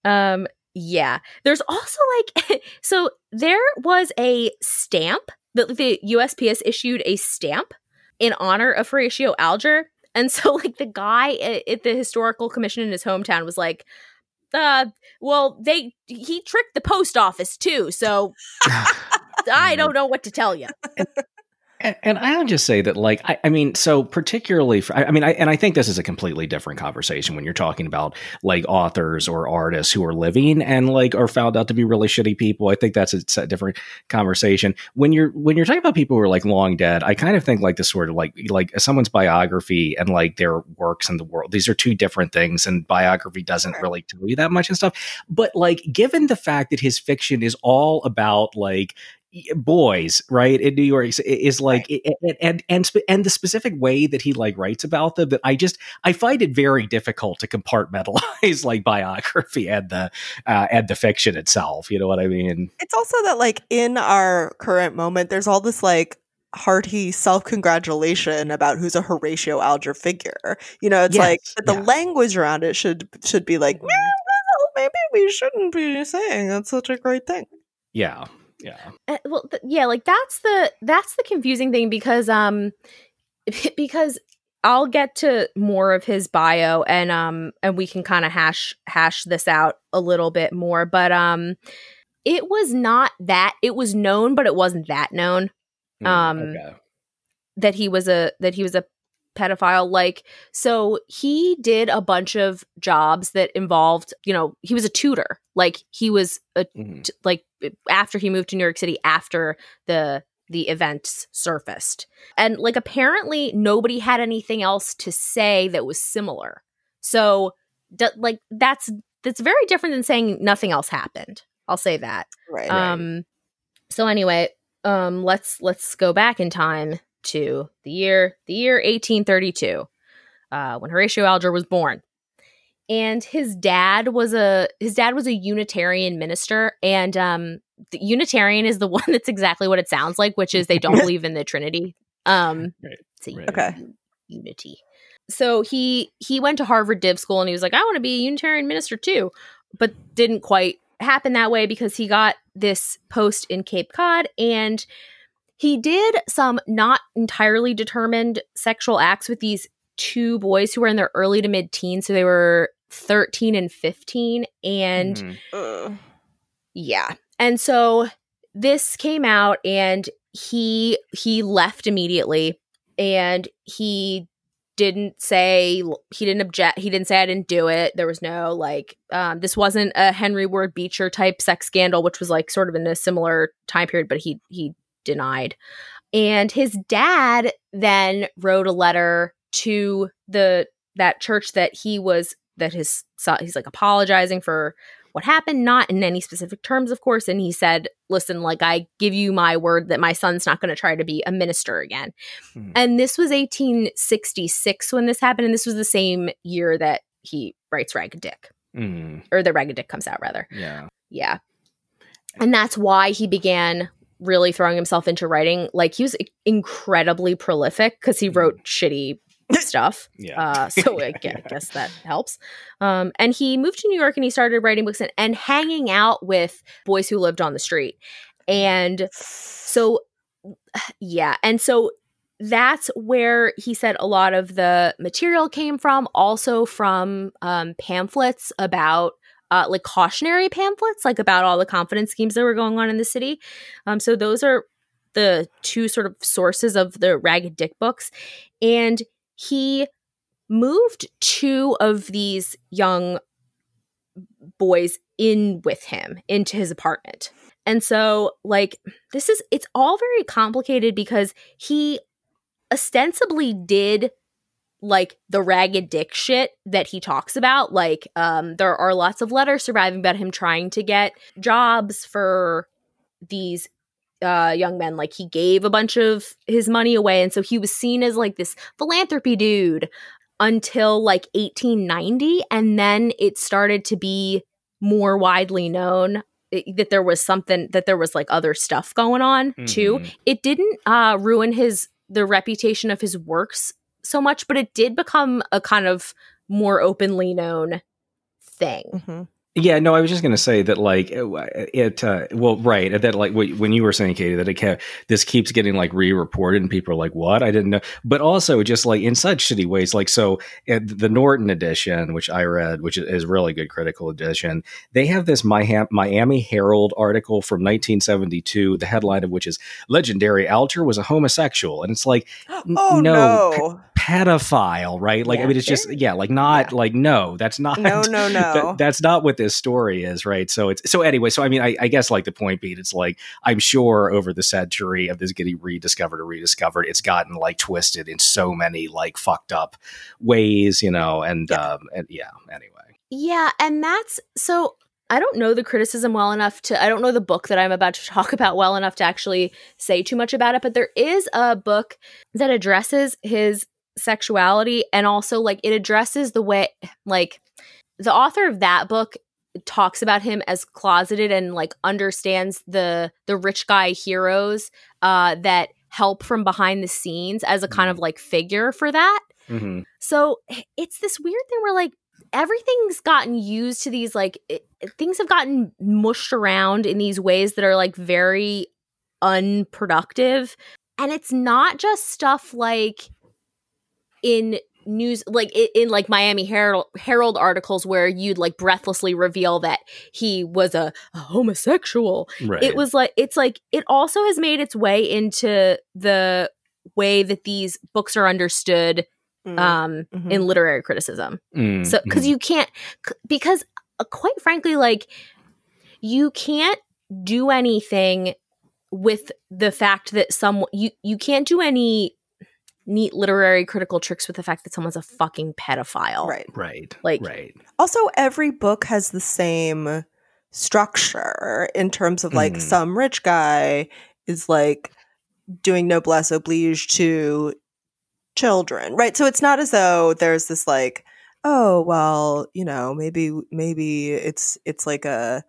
Um yeah. There's also like so there was a stamp that the USPS issued a stamp in honor of Horatio Alger. And so like the guy at the historical commission in his hometown was like, uh well they he tricked the post office too so i don't know what to tell you and, and, I'll just say that, like, I, I mean, so particularly, for, I, I, mean, I, and I think this is a completely different conversation when you're talking about like authors or artists who are living and like are found out to be really shitty people. I think that's a, a different conversation. When you're when you're talking about people who are like long dead, I kind of think like this sort of like like someone's biography and like their works in the world. These are two different things, and biography doesn't really tell you that much and stuff. But like, given the fact that his fiction is all about like boys right in new york is like right. and and and the specific way that he like writes about them that i just i find it very difficult to compartmentalize like biography and the uh, and the fiction itself you know what i mean it's also that like in our current moment there's all this like hearty self-congratulation about who's a Horatio Alger figure. You know, it's yes, like the yeah. language around it should should be like, well, maybe we shouldn't be saying that's such a great thing. Yeah, yeah uh, well th- yeah like that's the that's the confusing thing because um because I'll get to more of his bio and um and we can kind of hash hash this out a little bit more but um it was not that it was known but it wasn't that known mm, um okay. that he was a that he was a pedophile like so he did a bunch of jobs that involved you know he was a tutor. Like he was a mm-hmm. t- like after he moved to New York City after the the events surfaced. And like apparently nobody had anything else to say that was similar. So d- like that's that's very different than saying nothing else happened. I'll say that. Right. Um right. so anyway um let's let's go back in time to the year the year 1832 uh, when Horatio Alger was born. And his dad was a his dad was a Unitarian minister, and um, the Unitarian is the one that's exactly what it sounds like, which is they don't believe in the Trinity. Um, right. right. okay, unity. So he he went to Harvard Div School, and he was like, I want to be a Unitarian minister too, but didn't quite happen that way because he got this post in Cape Cod and he did some not entirely determined sexual acts with these two boys who were in their early to mid teens. So they were 13 and 15. And mm-hmm. yeah. And so this came out and he he left immediately and he didn't say he didn't object he didn't say i didn't do it there was no like um, this wasn't a henry ward beecher type sex scandal which was like sort of in a similar time period but he he denied. And his dad then wrote a letter to the that church that he was that his he's like apologizing for what happened not in any specific terms of course and he said listen like i give you my word that my son's not going to try to be a minister again hmm. and this was 1866 when this happened and this was the same year that he writes ragged dick mm. or the ragged dick comes out rather yeah yeah and that's why he began really throwing himself into writing. Like he was incredibly prolific because he wrote shitty stuff. Yeah. Uh, so I guess, I guess, that helps. Um, and he moved to New York and he started writing books and, and hanging out with boys who lived on the street. And so yeah. And so that's where he said a lot of the material came from, also from um, pamphlets about uh, like cautionary pamphlets, like about all the confidence schemes that were going on in the city. Um, so those are the two sort of sources of the Ragged Dick books. And he moved two of these young boys in with him into his apartment. And so, like, this is, it's all very complicated because he ostensibly did like the ragged dick shit that he talks about like um there are lots of letters surviving about him trying to get jobs for these uh young men like he gave a bunch of his money away and so he was seen as like this philanthropy dude until like 1890 and then it started to be more widely known eh, that there was something that there was like other stuff going on mm-hmm. too it didn't uh ruin his the reputation of his works so much, but it did become a kind of more openly known thing. Mm-hmm. Yeah, no, I was just going to say that, like, it, uh, well, right, that, like, when you were saying, Katie, that it kept, this keeps getting, like, re reported, and people are like, what? I didn't know. But also, just, like, in such shitty ways. Like, so the Norton edition, which I read, which is really good critical edition, they have this Miami Herald article from 1972, the headline of which is Legendary Alger was a homosexual. And it's like, oh, no. no. Pedophile, right? Like, yeah, I mean, it's just, yeah, like, not, yeah. like, no, that's not, no, no, no. That, that's not what this story is, right? So it's so anyway. So I mean, I, I, guess like the point being, it's like I'm sure over the century of this getting rediscovered or rediscovered, it's gotten like twisted in so many like fucked up ways, you know. And yeah. um, and yeah, anyway. Yeah, and that's so. I don't know the criticism well enough to. I don't know the book that I'm about to talk about well enough to actually say too much about it. But there is a book that addresses his sexuality and also like it addresses the way like the author of that book talks about him as closeted and like understands the the rich guy heroes uh that help from behind the scenes as a kind of mm-hmm. like figure for that mm-hmm. so it's this weird thing where like everything's gotten used to these like it, things have gotten mushed around in these ways that are like very unproductive and it's not just stuff like in news like in like Miami Herald Herald articles where you'd like breathlessly reveal that he was a, a homosexual. Right. It was like it's like it also has made its way into the way that these books are understood mm. um mm-hmm. in literary criticism. Mm. So cuz mm. you can't because uh, quite frankly like you can't do anything with the fact that some you you can't do any neat literary critical tricks with the fact that someone's a fucking pedophile. Right. Right. Like right. Also every book has the same structure in terms of like mm. some rich guy is like doing noblesse oblige to children. Right? So it's not as though there's this like oh well, you know, maybe maybe it's it's like a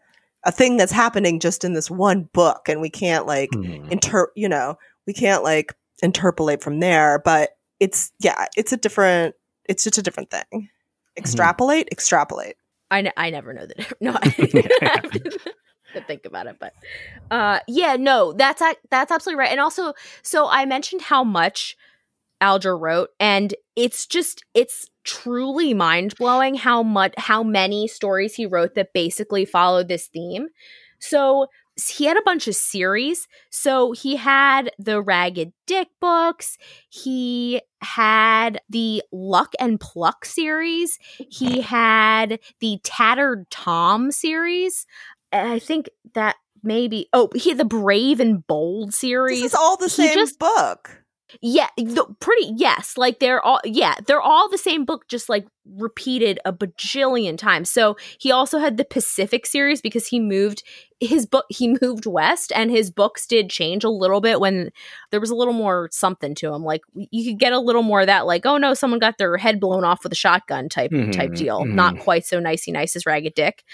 a thing that's happening just in this one book and we can't like mm. inter you know, we can't like interpolate from there. But it's yeah, it's a different. It's just a different thing. Extrapolate, mm-hmm. extrapolate. I, n- I never know that. No, I to think about it, but uh, yeah, no, that's that's absolutely right. And also, so I mentioned how much Alger wrote, and it's just it's truly mind blowing how much how many stories he wrote that basically followed this theme. So he had a bunch of series. So he had the Ragged Dick books. He had the Luck and Pluck series. He had the Tattered Tom series. I think that maybe oh he had the Brave and Bold series. This is all the he same just, book. Yeah, the, pretty yes. Like they're all yeah, they're all the same book, just like repeated a bajillion times. So he also had the Pacific series because he moved his book he moved west and his books did change a little bit when there was a little more something to him. Like you could get a little more of that like, oh no, someone got their head blown off with a shotgun type mm-hmm, type deal. Mm-hmm. Not quite so nicey nice as Ragged Dick.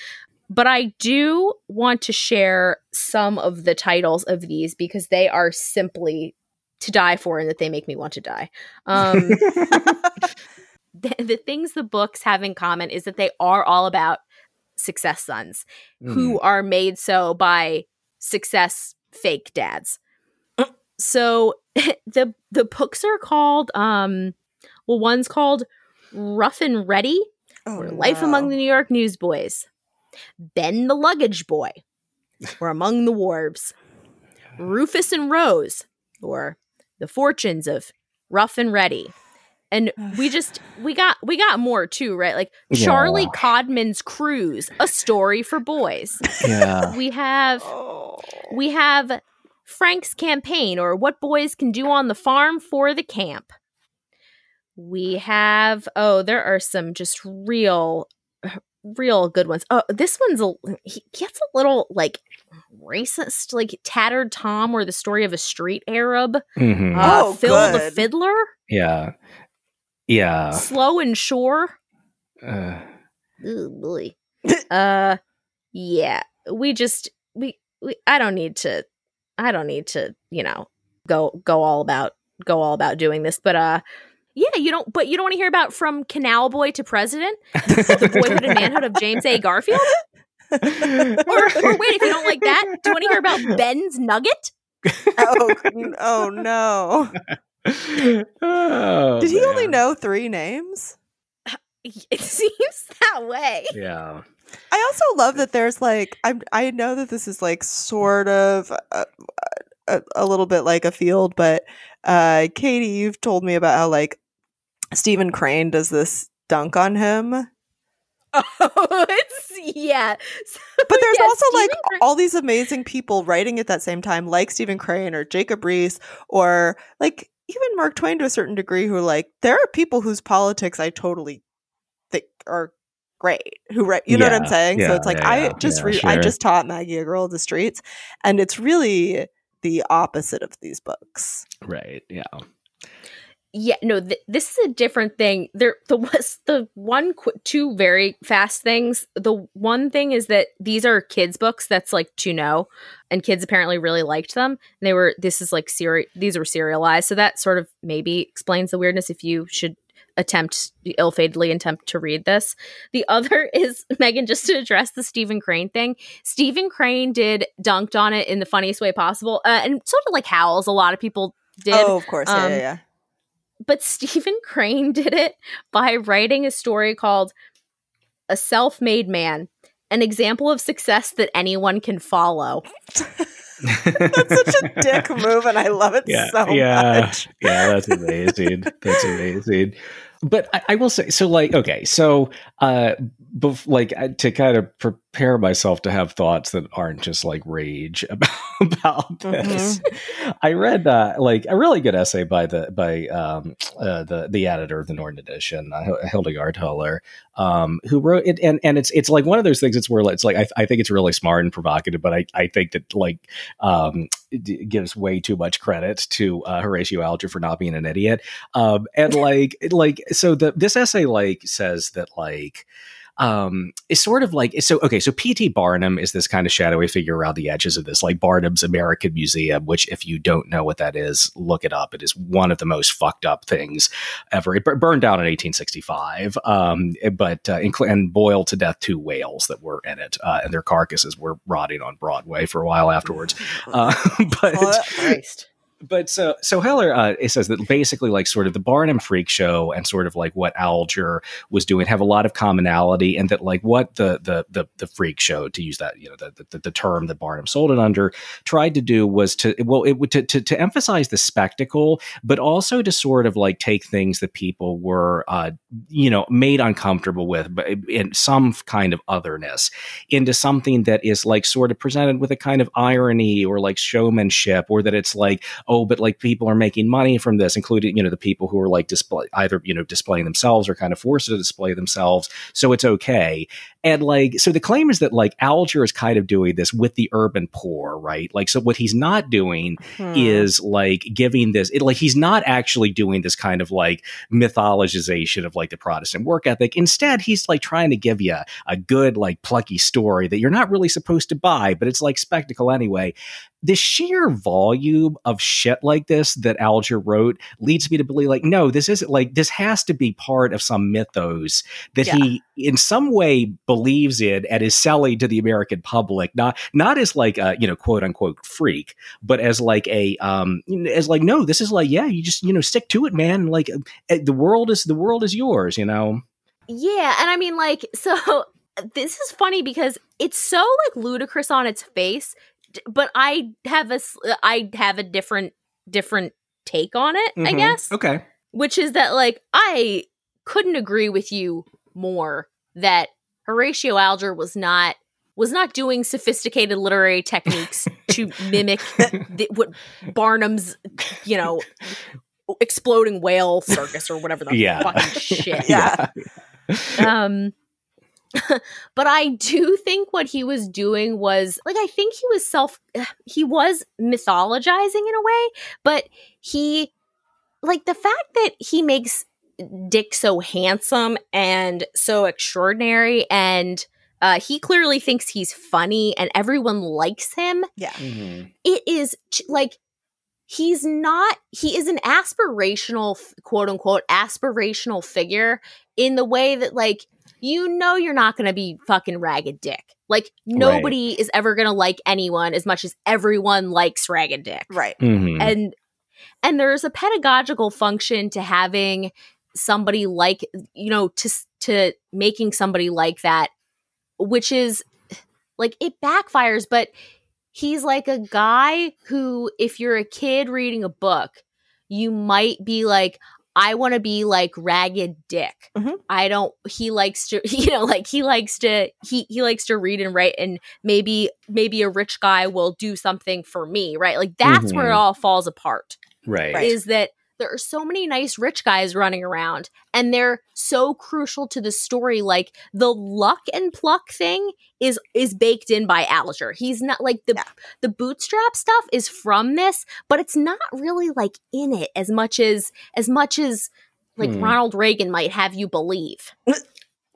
But I do want to share some of the titles of these because they are simply to die for and that they make me want to die. Um, the, the things the books have in common is that they are all about success sons mm. who are made so by success fake dads. so the the books are called um well one's called Rough and Ready Oh, or Life Among the. New York Newsboys. Ben the Luggage Boy or Among the Wharves. Rufus and Rose or The Fortunes of Rough and Ready. And we just we got we got more too, right? Like Charlie Yeah. Codman's Cruise, a story for boys. Yeah. We have Oh. we have Frank's campaign or what boys can do on the farm for the camp. We have oh, there are some just real real good ones. Oh, this one's a he gets a little like racist, like Tattered Tom or the story of a street Arab. Mhm. Uh, Oh, Phil the. Fiddler, yeah. Yeah. Slow and Sure. Uh, Oh boy. uh yeah. We just we, we I don't need to I don't need to, you know, go go all about go all about doing this, but uh yeah, you don't but you don't want to hear about from canal boy to president? The boyhood and manhood of James A. Garfield? Or, or wait, if you don't like that, do you want to hear about Ben's Nugget? oh, oh no. Oh, Did he only know three names? It seems that way. Yeah. I also love that there's like I I know that this is like sort of a, a, a little bit like a field, but uh Katie, you've told me about how like Stephen Crane does this dunk on him, Oh, it's yeah. So, there's yeah, also like Crane- all these amazing people writing at that same time, like Stephen Crane or Jacob Riis or like even Mark Twain to a certain degree, who like there are people whose politics I totally think are great who write you know what i'm Yeah, saying so it's like yeah, i yeah, just yeah, re- i just taught maggie a girl of the streets and it's really the opposite of these books Right. Yeah. Yeah no th- this is a different thing. There the was the one qu- two very fast things. The one thing is that these are kids books that's like to know and kids apparently really liked them. And they were this is like seri- these were serialized so that sort of maybe explains the weirdness if you should attempt ill-fatedly attempt to read this. The other is megan just to address the stephen crane thing stephen crane did dunked on it in the funniest way possible uh, and sort of like howls a lot of people did. Oh of course. Yeah um, yeah, yeah. But Stephen Crane did it by writing a story called A Self Made Man, an example of success that anyone can follow. that's such a dick move and i love it yeah, so yeah, much yeah. That's amazing. that's amazing. But I, I will say, so like, okay, so uh, bef- like uh, to kind of prepare myself to have thoughts that aren't just like rage about about this. I read uh, like a really good essay by the by um, uh, the the editor of the Norton edition, uh, Hil- Hildegard Hoeller, um, who wrote it, and and it's it's like one of those things. It's where it's like I, I think it's really smart and provocative, but I I think that like um, it d- gives way too much credit to uh, Horatio Alger for not being an idiot. Um, and like, it- like, so the this essay like says that like, um, it's sort of like so. Okay, so P.T. Barnum is this kind of shadowy figure around the edges of this, like Barnum's American Museum. Which, if you don't know what that is, look it up. It is one of the most fucked up things ever. It bur- burned down in 1865, um, but uh, and boiled to death two whales that were in it, uh, and their carcasses were rotting on Broadway for a while afterwards. Uh, but What? But so so Hoeller uh, it says that basically like sort of the Barnum Freak Show and sort of like what Alger was doing have a lot of commonality, and that like what the the the, the Freak Show to use that you know the, the the term that Barnum sold it under tried to do was to well it to, to to emphasize the spectacle, but also to sort of like take things that people were uh, you know made uncomfortable with, but in some kind of otherness into something that is like sort of presented with a kind of irony or like showmanship, or that it's like oh, but like people are making money from this, including, you know, the people who are like display either, you know, displaying themselves or kind of forced to display themselves. So it's okay. And like, so the claim is that like Alger is kind of doing this with the urban poor, right? Like, so what he's not doing Hmm. is like giving this, it, like, he's not actually doing this kind of like mythologization of like the Protestant work ethic. Instead, he's like trying to give you a good, like, plucky story that you're not really supposed to buy, but it's like spectacle anyway the sheer volume of shit like this that Alger wrote leads me to believe like no this isn't like this has to be part of some mythos that Yeah. he in some way believes in and is selling to the American public, not not as like a you know quote unquote freak, but as like a um as like no, this is like yeah, you just you know stick to it, man. Like uh, the world is the world is yours, you know. Yeah, and I mean like so this is funny because it's so like ludicrous on its face, but I have a I have a different different take on it, mm-hmm. I guess. Okay. Which is that like I couldn't agree with you more that Horatio Alger was not was not doing sophisticated literary techniques to mimic the, what Barnum's, you know, exploding whale circus or whatever the yeah. fucking shit. Yeah. um but I do think what he was doing was like I think he was self he was mythologizing in a way, but he like the fact that he makes Dick so handsome and so extraordinary and uh, he clearly thinks he's funny and everyone likes him. Yeah. Mm-hmm. It is like he's not he is an aspirational quote unquote aspirational figure in the way that like you know you're not going to be fucking ragged dick. Like nobody right. is ever going to like anyone as much as everyone likes ragged dick. Right. Mm-hmm. And and there's a pedagogical function to having somebody like you know to to making somebody like that which is like it backfires but he's like a guy who if you're a kid reading a book you might be like I want to be like ragged dick. Mm-hmm. I don't he likes to you know like he likes to he he likes to read and write and maybe maybe a rich guy will do something for me, right? Like that's mm-hmm. where it mm-hmm. all falls apart. Right. Is that there are so many nice rich guys running around and they're so crucial to the story like the luck and pluck thing is is baked in by Alger. He's not like the yeah. the bootstrap stuff is from this, but it's not really like in it as much as as much as like hmm. Ronald Reagan might have you believe.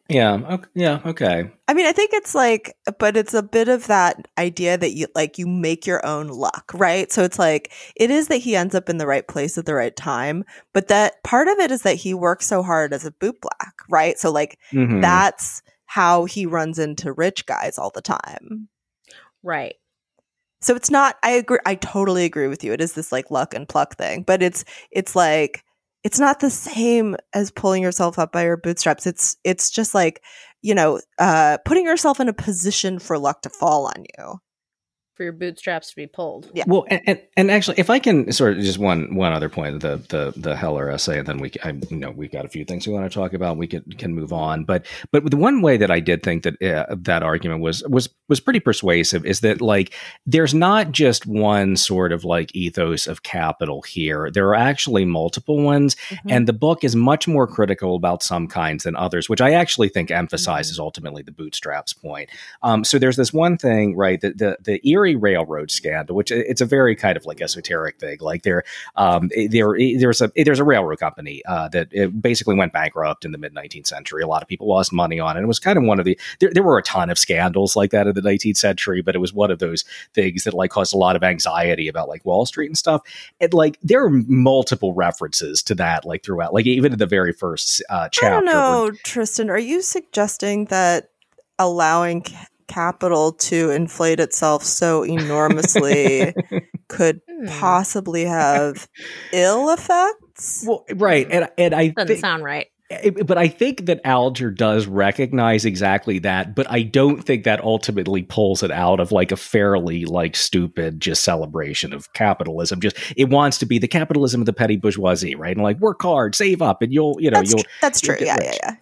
Yeah. Okay. Yeah. Okay. I mean, I think it's like, but it's a bit of that idea that you like you make your own luck, right? So it's like it is that he ends up in the right place at the right time, but that part of it is that he works so hard as a boot black, right? So like mm-hmm. that's how he runs into rich guys all the time, right? So it's not. I agree. I totally agree with you. It is this like luck and pluck thing, but it's it's like it's not the same as pulling yourself up by your bootstraps. It's it's just like, you know, uh, putting yourself in a position for luck to fall on you for your bootstraps to be pulled. Yeah. Well, and, and, and, actually, if I can sort of just one one other point, the the the Hoeller essay, and then we, I you know, we've got a few things we want to talk about. We can can move on, but but the one way that I did think that uh, that argument was was was pretty persuasive is that like there's not just one sort of like ethos of capital here. There are actually multiple ones, mm-hmm. and the book is much more critical about some kinds than others, which I actually think emphasizes mm-hmm. ultimately the bootstraps point. Um, so there's this one thing, right? That the, the Erie Railroad scandal, which it's a very kind of like esoteric thing. Like there, um, there, there's a there's a railroad company uh, that basically went bankrupt in the mid 19th century. A lot of people lost money on it. It was kind of one of the there, there were a ton of scandals like that in the 19th century, but it was one of those things that like caused a lot of anxiety about like Wall Street and stuff. And like there are multiple references to that like throughout, like even in the very first uh, chapter. I don't know, where, Tristan. Are you suggesting that allowing capital to inflate itself so enormously could hmm. possibly have ill effects. Well, right, and and I doesn't think, sound right. But I think that Alger does recognize exactly that, but I don't think that ultimately pulls it out of like a fairly like stupid just celebration of capitalism. Just it wants to be the capitalism of the petty bourgeoisie, right? And like work hard, save up, and you'll you know that's you'll tr- that's true. Yeah, yeah, yeah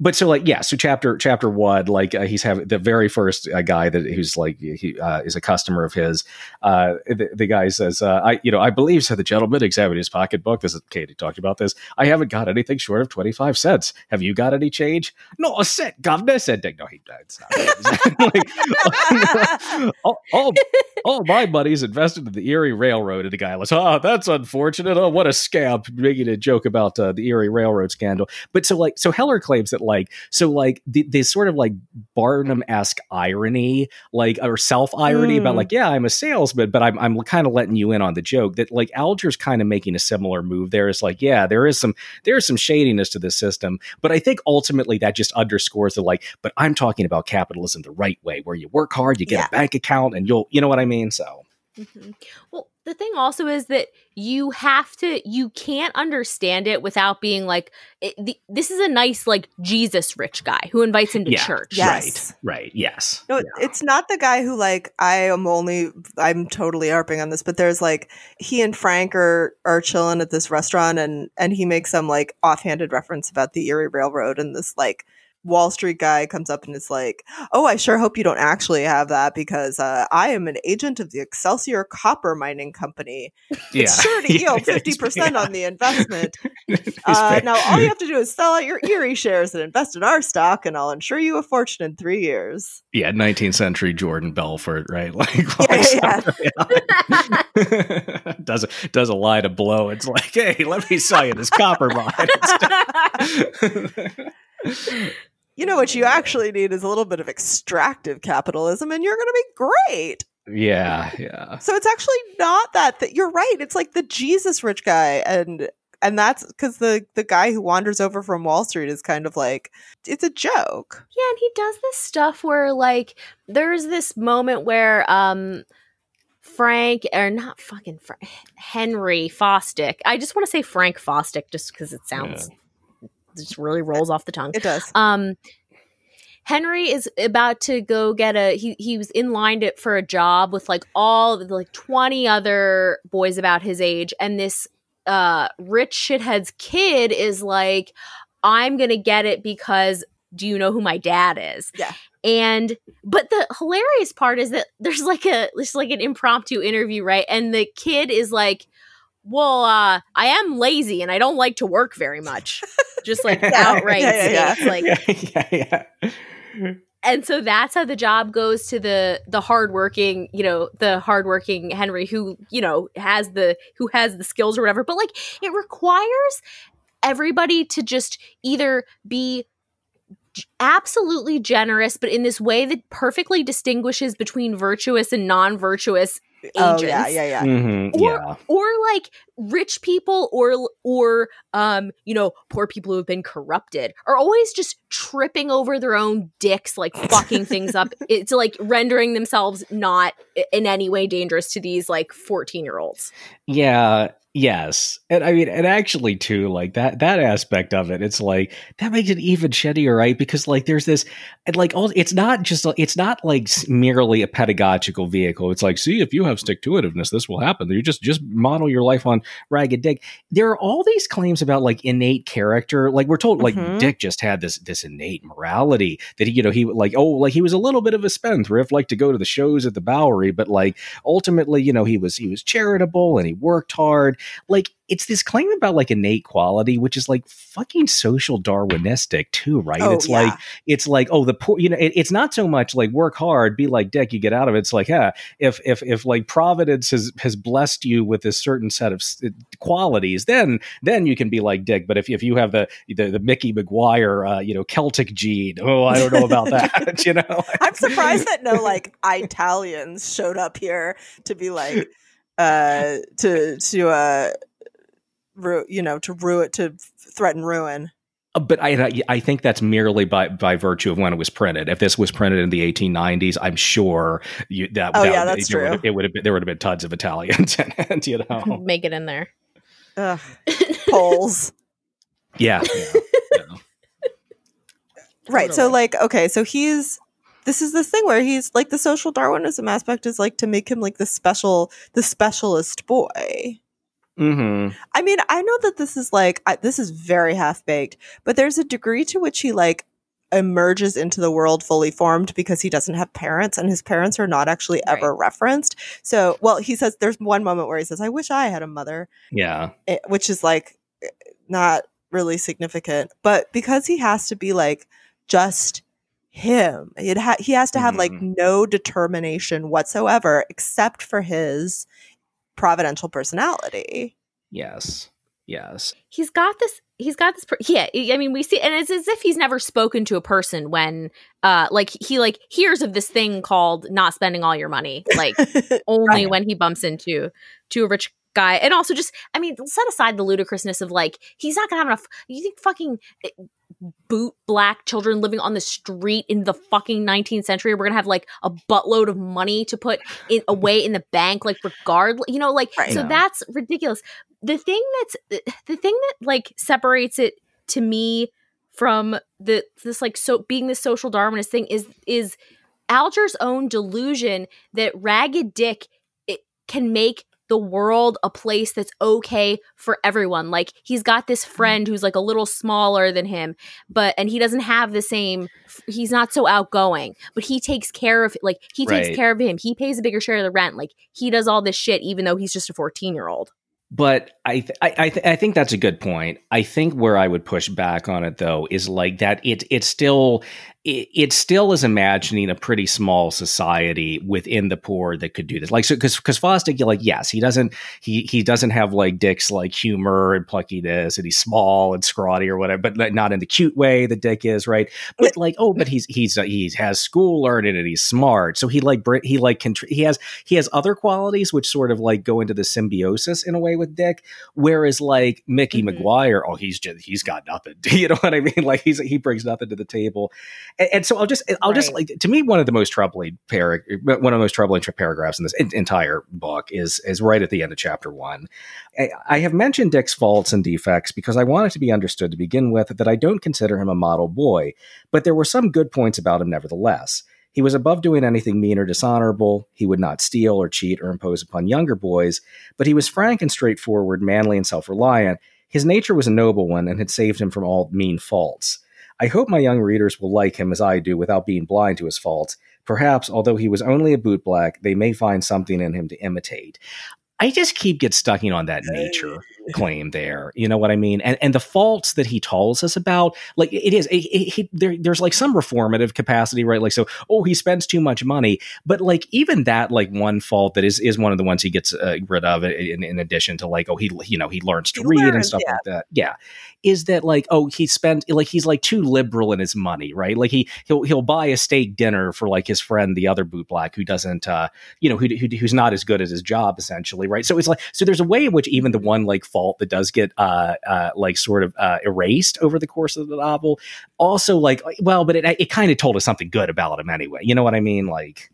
but so like yeah so chapter chapter one like uh, he's having the very first uh, guy that who's like he uh, is a customer of his uh, the, the, guy says uh, i you know i believe said the gentleman examining his pocketbook. This is katie talked about this. I haven't got anything short of 25 cents. Have you got any change? Not a cent governor said no he it's not all, all, all, my money's invested in the erie railroad. And the guy was oh that's unfortunate. Oh what a scam making a joke about uh, the erie railroad scandal. But so like so hoeller claims that like so like the, the sort of like Barnum esque irony, like or self irony mm. about like yeah, I'm a salesman, but I'm I'm kind of letting you in on the joke that like Alger's kind of making a similar move. There is like yeah, there is some there is some shadiness to the system, but I think ultimately that just underscores the like. But I'm talking about capitalism the right way, where you work hard, you get yeah. a bank account, and you'll you know what I mean. So. Mm-hmm. Well, the thing also is that you have to you can't understand it without being like it, the, this is a nice like jesus rich guy who invites him to yeah, church yes. right right yes no yeah. it's not the guy who like i am only i'm totally harping on this but there's like he and frank are are chilling at this restaurant and and he makes some like offhanded reference about the erie railroad and this like Wall Street guy comes up and is like, "Oh, I sure hope you don't actually have that because uh, I am an agent of the Excelsior Copper Mining Company. Yeah. It's sure to yield fifty percent on the investment. uh, now, all you have to do is sell out your Erie shares and invest in our stock, and I'll insure you a fortune in three years." Yeah, nineteenth century Jordan Belfort, right? Like, yeah, yeah. does a, does a lie to blow. It's like, hey, let me sell you this copper mine you know what you actually need is a little bit of extractive capitalism and you're going to be great. Yeah yeah. So it's actually not that that you're right it's like the jesus rich guy and and that's because the the guy who wanders over from wall street is kind of like it's a joke. Yeah and he does this stuff where like there's this moment where um Frank or not fucking Frank, Henry Fosdick. I just want to say Frank Fosdick just because it sounds yeah just really rolls off the tongue. It does. Um, Henry is about to go get a he he was in line to, for a job with like all like 20 other boys about his age and this uh rich shithead's kid is like I'm going to get it because do you know who my dad is? Yeah. And but the hilarious part is that there's like a there's like an impromptu interview, right? And the kid is like well, uh, I am lazy and I don't like to work very much. Just like outright yeah, yeah, yeah. like yeah, yeah. And so that's how the job goes to the the hardworking, you know, the hardworking Henry who, you know, has the who has the skills or whatever. But like it requires everybody to just either be absolutely generous, but in this way that perfectly distinguishes between virtuous and non-virtuous agents. Oh, yeah, yeah, yeah. Mm-hmm, or, yeah. or like rich people or or um, you know, poor people who have been corrupted are always just tripping over their own dicks, like fucking things up. It's like rendering themselves not in any way dangerous to these like 14 year olds. Yeah. Yes. And I mean, and actually too, like that, that aspect of it, it's like, that makes it even shittier, right? Because like there's this, and like, all, it's not just, it's not like merely a pedagogical vehicle. It's like, see, if you have stick to itiveness, this will happen. You just, just model your life on ragged dick. There are all these claims about like innate character. Like we're told, like mm-hmm. Dick just had this, this innate morality that he, you know, he like, oh, like he was a little bit of a spendthrift, like to go to the shows at the Bowery, but like ultimately, you know, he was, he was charitable and he worked hard like it's this claim about like innate quality, which is like fucking social Darwinistic too, right? Oh, it's yeah. like it's like oh the poor, you know, it, it's not so much like work hard, be like Dick, you get out of it. It's like yeah, if if if like Providence has has blessed you with a certain set of qualities, then then you can be like Dick. But if if you have the the, the Mickey McGuire, uh, you know, Celtic gene, oh, I don't know about that. you know, I'm surprised that no like Italians showed up here to be like uh, to to uh, ru- you know, to ruin to threaten ruin. Uh, but I I think that's merely by by virtue of when it was printed. If this was printed in the 1890s, I'm sure you, that. Oh that, yeah, that's it, true. Would, it would have been there would have been tons of Italians, and, and you know, make it in there. Ugh. Poles. yeah. yeah, yeah. Right. So like, okay, so he's this is this thing where he's like the social Darwinism aspect is like to make him like the special, the specialist boy. Mm-hmm. I mean, I know that this is like I, this is very half baked, but there's a degree to which he like emerges into the world fully formed because he doesn't have parents and his parents are not actually right. ever referenced. So, well, he says there's one moment where he says, "I wish I had a mother." Yeah, it, which is like not really significant, but because he has to be like just him. It ha- he has to have mm-hmm. like no determination whatsoever except for his providential personality. Yes. Yes. He's got this he's got this per- yeah i mean we see and it's as if he's never spoken to a person when uh like he like hears of this thing called not spending all your money like only right. when he bumps into to a rich guy and also just i mean set aside the ludicrousness of like he's not gonna have enough you think fucking eh, boot black children living on the street in the fucking 19th century we're gonna have like a buttload of money to put in, away in the bank like regardless you know like right. so no. that's ridiculous the thing that's the thing that like separates it to me from the this like so being the social darwinist thing is is alger's own delusion that ragged dick it can make the world a place that's okay for everyone. Like he's got this mm. friend who's like a little smaller than him, but and he doesn't have the same he's not so outgoing, but he takes care of like he takes right. care of him. He pays a bigger share of the rent. Like he does all this shit even though he's just a 14-year-old. But I th- I th- I, think that's a good point. I think where I would push back on it though is like that it it still it, it, still is imagining a pretty small society within the poor that could do this. Like, so because because Fosdick, like, yes, he doesn't he he doesn't have like Dick's like humor and pluckiness, and he's small and scrawny or whatever, but not in the cute way that Dick is, right? But like, oh, but he's he's uh, he has school learning and he's smart, so he like he like he has he has other qualities which sort of like go into the symbiosis in a way with Dick. Whereas like Mickey mm-hmm. McGuire, oh, he's just he's got nothing. you know what I mean? Like he's he brings nothing to the table and, and, so I'll just I'll right. just like to me one of the most troubling par- one of the most troubling paragraphs in this in- entire book is is right at the end of chapter one. I, I have mentioned Dick's faults and defects because I want it to be understood to begin with that I don't consider him a model boy, but there were some good points about him nevertheless. He was above doing anything mean or dishonorable. He would not steal or cheat or impose upon younger boys, but he was frank and straightforward, manly and self reliant. His nature was a noble one and had saved him from all mean faults. I hope my young readers will like him as I do without being blind to his faults. Perhaps, although he was only a bootblack, they may find something in him to imitate. I just keep get stuck on that nature claim there. You know what I mean? And and the faults that he tells us about, like it is, it, it, there, there's like some reformative capacity, right? Like so, oh, he spends too much money, but like even that, like one fault that is is one of the ones he gets uh, rid of, in, in, addition to like, oh, he you know he learns to he read learns, and stuff yeah. like that. Yeah, is that like oh he spends like he's like too liberal in his money, right? Like he he'll he'll buy a steak dinner for like his friend, the other bootblack, who doesn't, uh, you know, who, who who's not as good at his job, essentially right? So it's like so there's a way in which even the one like fault that does get uh, uh like sort of uh, erased over the course of the novel, also like well, but it it kind of told us something good about him anyway. You know what I mean? Like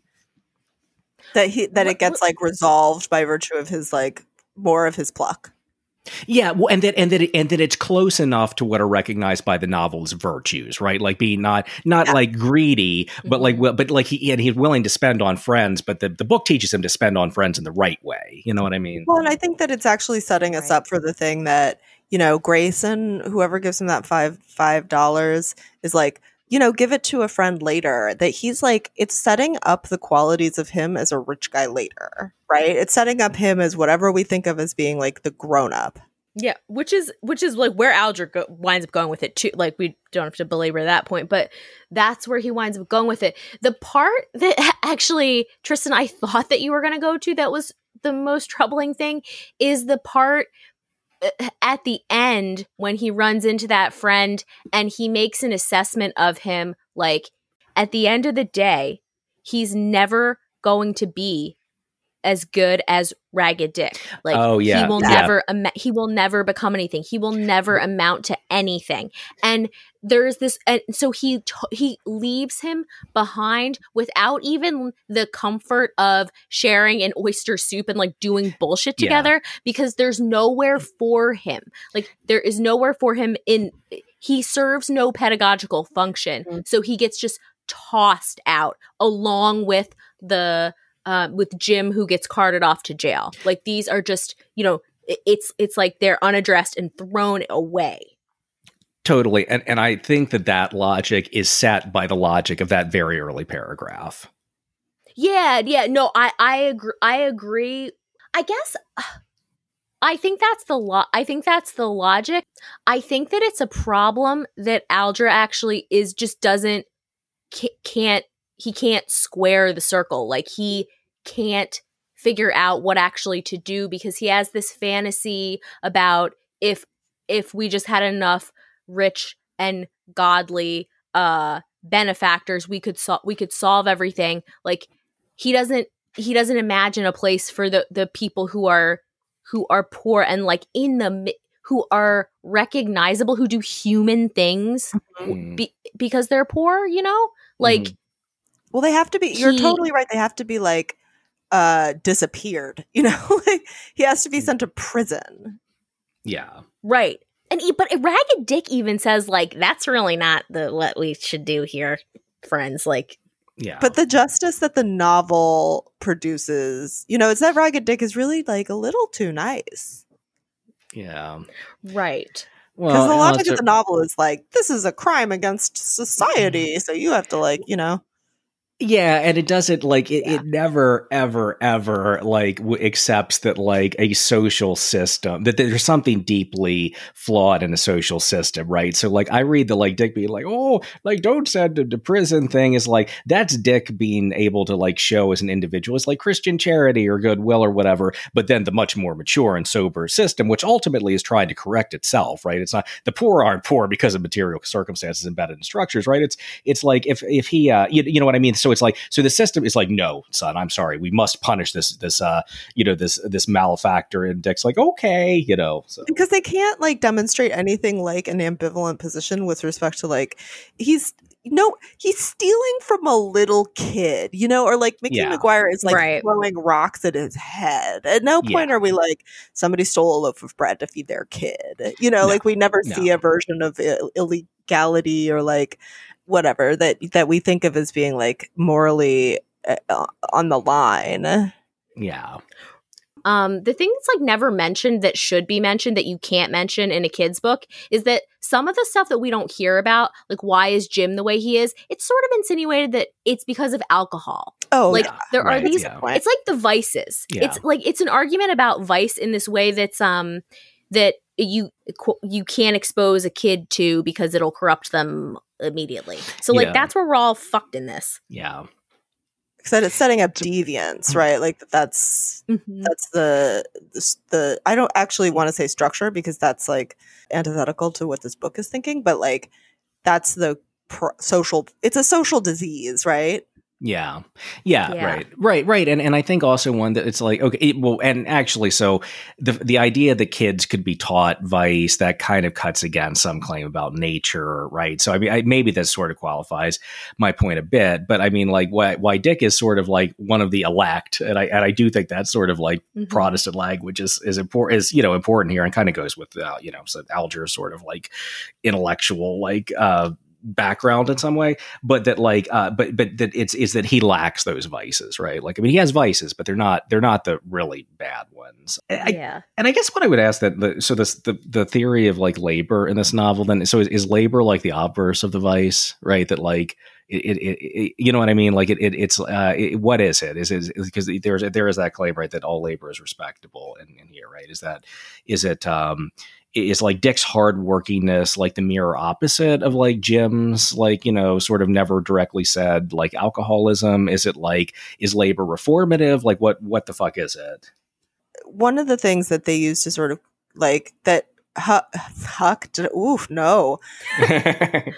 that he that it gets like resolved by virtue of his like more of his pluck. Yeah, well, and that and that and that it's close enough to what are recognized by the novel's virtues, right? Like being not not yeah. like greedy, but like mm-hmm. but like he and he's willing to spend on friends, but the, the book teaches him to spend on friends in the right way. You know what I mean? Well, and I think that it's actually setting us up for the thing that you know Grayson, whoever gives him that five five dollars, is like you know, give it to a friend later. That he's like, it's setting up the qualities of him as a rich guy later, right? It's setting up him as whatever we think of as being like the grown up. Yeah, which is which is like where Alger go- winds up going with it too. Like we don't have to belabor that point, but that's where he winds up going with it. The part that actually Tristan, I thought that you were going to go to that was the most troubling thing is the part at the end when he runs into that friend and he makes an assessment of him like at the end of the day he's never going to be as good as Ragged Dick. Like oh, yeah. he will yeah. never am- he will never become anything. He will never amount to anything. And there's this and so he t- he leaves him behind without even the comfort of sharing an oyster soup and like doing bullshit together yeah. because there's nowhere for him. Like there is nowhere for him in he serves no pedagogical function. Mm-hmm. So he gets just tossed out along with the uh, with Jim who gets carted off to jail. Like these are just you know it's it's like they're unaddressed and thrown away. Totally, and and I think that that logic is set by the logic of that very early paragraph. Yeah, yeah, no, I I agree. I agree. I guess. I think that's the lo- I think that's the logic. I think that it's a problem that Alger actually is just doesn't can't he can't square the circle. Like he can't figure out what actually to do because he has this fantasy about if if we just had enough rich and godly uh benefactors we could solve we could solve everything like he doesn't he doesn't imagine a place for the the people who are who are poor and like in the mi- who are recognizable who do human things Mm. be, because they're poor you know like Mhm. Well, they have to be. You're He- totally right. They have to be like uh disappeared. You know, like he has to be sent to prison. yeah. right and e- but ragged dick even says like that's really not the what we should do here friends like Yeah. But the justice that the novel produces, you know, it's that Ragged Dick is really like a little too nice. yeah. right Because Well, the logic of the novel is like, this is a crime against society, so you have to like, you know, Yeah, and it doesn't like it, Yeah. it never ever ever like w- accepts that like a social system that there's something deeply flawed in a social system, right? So like I read the like Dick being like, "Oh, like don't send him to prison" thing is like that's Dick being able to like show as an individual is like Christian charity or goodwill or whatever, but then the much more mature and sober system which ultimately is trying to correct itself, right? It's not the poor aren't poor because of material circumstances embedded in structures, right? It's it's like if if he uh you, you know what I mean? So it's like so the system is like, no, son, I'm sorry. We must punish this this uh you know this this malefactor and Dick's like, okay, you know. So because they can't like demonstrate anything like an ambivalent position with respect to like he's no he's stealing from a little kid you know or like mickey Yeah. mcguire is like Right. throwing rocks at his head at no point are we like somebody stole a loaf of bread to feed their kid you know No. like we never No. see a version of Ill- illegality or like whatever that that we think of as being like morally uh, on the line yeah. Um, the thing that's like never mentioned that should be mentioned that you can't mention in a kid's book is that some of the stuff that we don't hear about, like why is Jim the way he is, it's sort of insinuated that it's because of alcohol. oh like yeah. there right, are these yeah. It's like the vices. Yeah. It's like it's an argument about vice in this way that's um that you you can't expose a kid to because it'll corrupt them immediately. So like Yeah. that's where we're all fucked in this. Yeah. said it's setting up deviance mm-hmm. right like that's mm-hmm. that's the the, the i don't actually want to say structure because that's like antithetical to what this book is thinking but like that's the pro- social it's a social disease right Yeah. Yeah, Yeah. right. Right, right. And and I think also one that it's like okay, it, well and actually so the the idea that kids could be taught vice that kind of cuts against some claim about nature, right? So I mean I, maybe that sort of qualifies my point a bit, but I mean like why why Dick is sort of like one of the elect and I and I do think that sort of like Mhm. Protestant language is is important is you know important here and kind of goes with uh, you know so Alger's sort of like intellectual like uh background in some way but that like uh but but that it's is that he lacks those vices right like i mean he has vices but they're not they're not the really bad ones I, yeah. and i guess what i would ask that the, so this the the theory of like labor in this novel then so is, is labor like the obverse of the vice right that like it, it, it, you know what I mean? Like it, it it's uh, it, what is it? Is it because there's there is that claim right that all labor is respectable in, in here, right? Is that is it um is like Dick's hardworkingness like the mirror opposite of like Jim's like you know sort of never directly said like alcoholism? Is it like is labor reformative? Like what what the fuck is it? one of the things that they use to sort of like that Huck, Huck oof no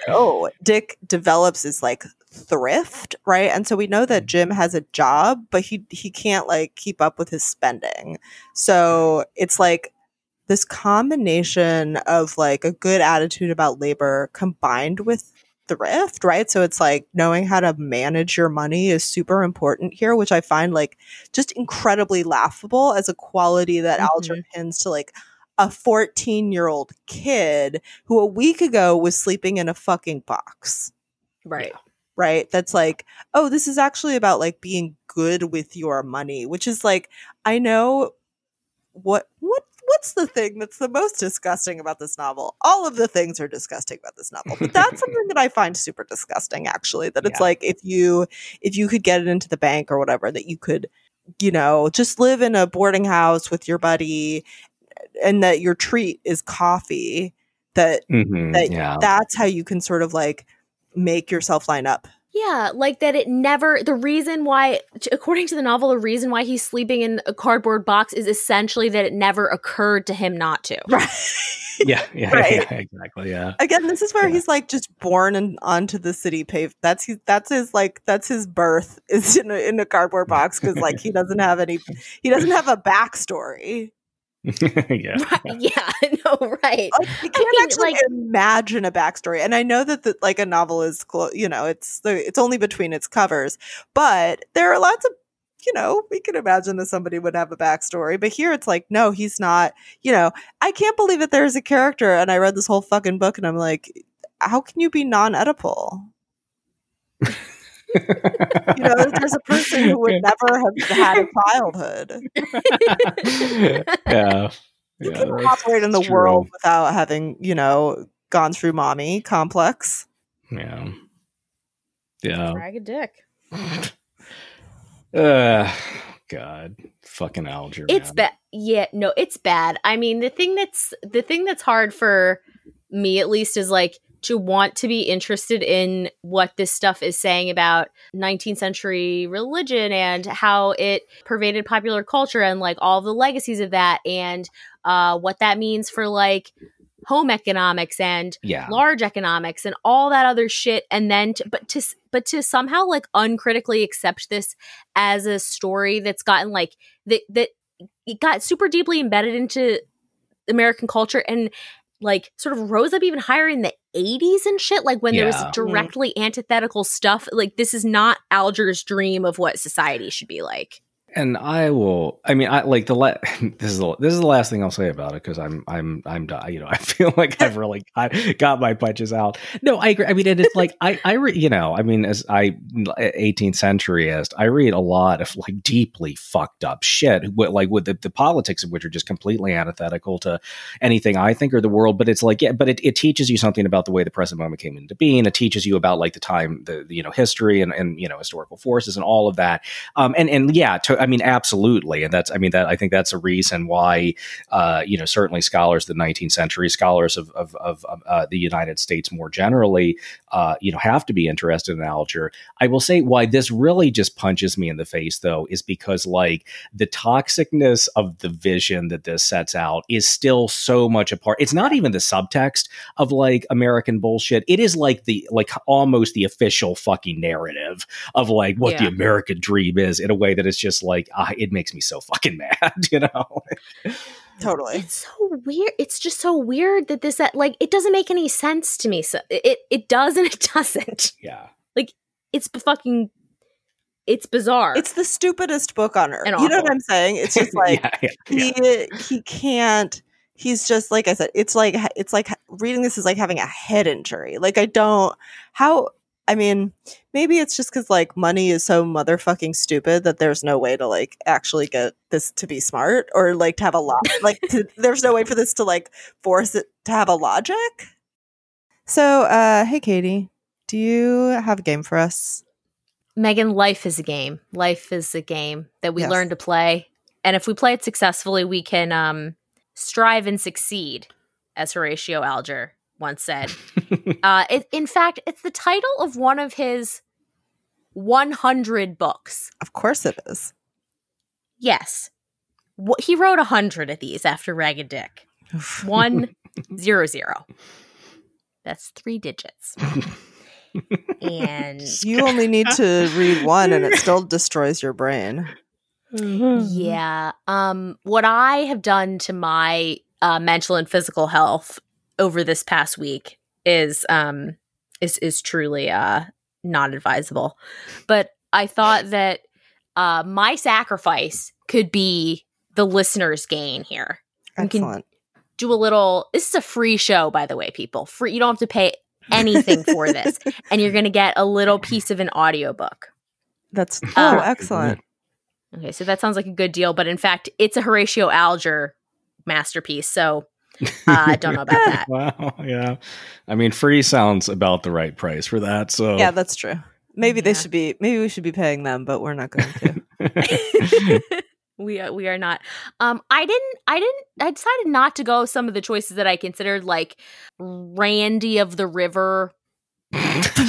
oh dick develops is like thrift right and so we know that hmm. jim has a job but he he can't like keep up with his spending so it's like this combination of like a good attitude about labor combined with thrift right? So it's like knowing how to manage your money is super important here which i find like just incredibly laughable as a quality that alger mm-hmm. pins to like a 14 year old kid who a week ago was sleeping in a fucking box. Right. right? That's like oh this is actually about like being good with your money which is like i know what what what's the thing that's the most disgusting about this novel all of the things are disgusting about this novel but that's something that i find super disgusting actually that it's Yeah. like if you if you could get it into the bank or whatever that you could you know just live in a boarding house with your buddy and that your treat is coffee that Mhm, that yeah. that's how you can sort of like make yourself line up Yeah, like that it never the reason why according to the novel the reason why he's sleeping in a cardboard box is essentially that it never occurred to him not to. Right. Yeah, yeah, Right. yeah, exactly. Yeah. Again, this is where Yeah. he's like just born and onto the city pave. That's his, that's his like that's his birth is in a, in a cardboard box because like he doesn't have any he doesn't have a backstory. yeah. Right, yeah, no, right. Like, you can't mean, actually like- imagine a backstory. And I know that the, like a novel is clo- you know it's the it's only between its covers, but there are lots of you know we can imagine that somebody would have a backstory. But here it's like no, he's not. You know, I can't believe that there's a character, and I read this whole fucking book, and I'm like, how can you be non-Oedipal? You know, there's a person who would never have had a childhood. yeah. You Yeah, can that's operate in the true. world without having, you know, gone through mommy complex. Yeah. Yeah. Drag a dick. Uh, God. Fucking Alger. It's bad. Yeah, no, it's bad. I mean, the thing that's the thing that's hard for me at least is like to want to be interested in what this stuff is saying about 19th century religion and how it pervaded popular culture and like all the legacies of that and uh what that means for like home economics and Yeah. large economics and all that other shit and then to, but to but to somehow like uncritically accept this as a story that's gotten like that that it got super deeply embedded into American culture and like sort of rose up even higher in the 80s and shit like when there was Yeah. Mm-hmm. directly antithetical stuff like this is not Alger's dream of what society should be like and I will. I mean, I like the. La- this is the this is the last thing I'll say about it because I'm I'm I'm you know I feel like I've really got, got my punches out. No, I agree. I mean, and it's like I I re- you know I mean as I 18th centuryist, I read a lot of like deeply fucked up shit. Like with the, the politics of which are just completely antithetical to anything I think or the world. But it's like yeah, but it, it teaches you something about the way the present moment came into being. It teaches you about like the time the, the you know history and and you know historical forces and all of that. Um, and and yeah, to, I mean, absolutely, and that's I mean that I think that's a reason why uh, you know certainly scholars of the 19th century, scholars of of, of, uh, the United States more generally, uh, you know, have to be interested in Alger. I will say why this really just punches me in the face though is because like the toxicness of the vision that this sets out is still so much a part. It's not even the subtext of like American bullshit. It is like the like almost the official fucking narrative of like what the American dream is in a way that it's just like ah, it makes me so fucking mad, you know. Totally. It's so weird. It's just so weird that this that like it doesn't make any sense to me. So it it does and it doesn't. yeah. Like it's fucking it's bizarre. It's the stupidest book on earth. And You know what. I'm saying? It's just like yeah, yeah, yeah. he he can't he's just like I said, it's like it's like reading this is like having a head injury. Like I don't how I mean, maybe it's just because like money is so motherfucking stupid that there's no way to like actually get this to be smart or like to have a lot like to, there's no way for this to like force it to have a logic. So, uh, hey Katie, do you have a game for us? Megan, life is a game. Life is a game that we Yes. learn to play. And if we play it successfully, we can um strive and succeed, as Horatio Alger once said. uh it, in fact, it's the title of one of his 100 books. Of course it is. Yes. Wh- he wrote 100 of these after Ragged Dick. One zero zero. That's three digits. and You only need to read one and it still destroys your brain. yeah, um, what I have done to my uh, mental and physical health over this past week is um is is truly uh not advisable. But I thought that uh my sacrifice could be the listener's gain here. You can Excellent. do a little this is a free show by the way people free you don't have to pay anything for this and you're going to get a little piece of an audiobook That's oh, Uh, excellent. okay so that sounds like a good deal but in fact it's a horatio alger masterpiece so uh, i don't know about that Wow, yeah. I mean, free sounds about the right price for that. So Yeah, that's true. Maybe they should be. Maybe we should be paying them, but we're not going to. we are, we are not um i didn't i didn't i decided not to go some of the choices that i considered like randy of the river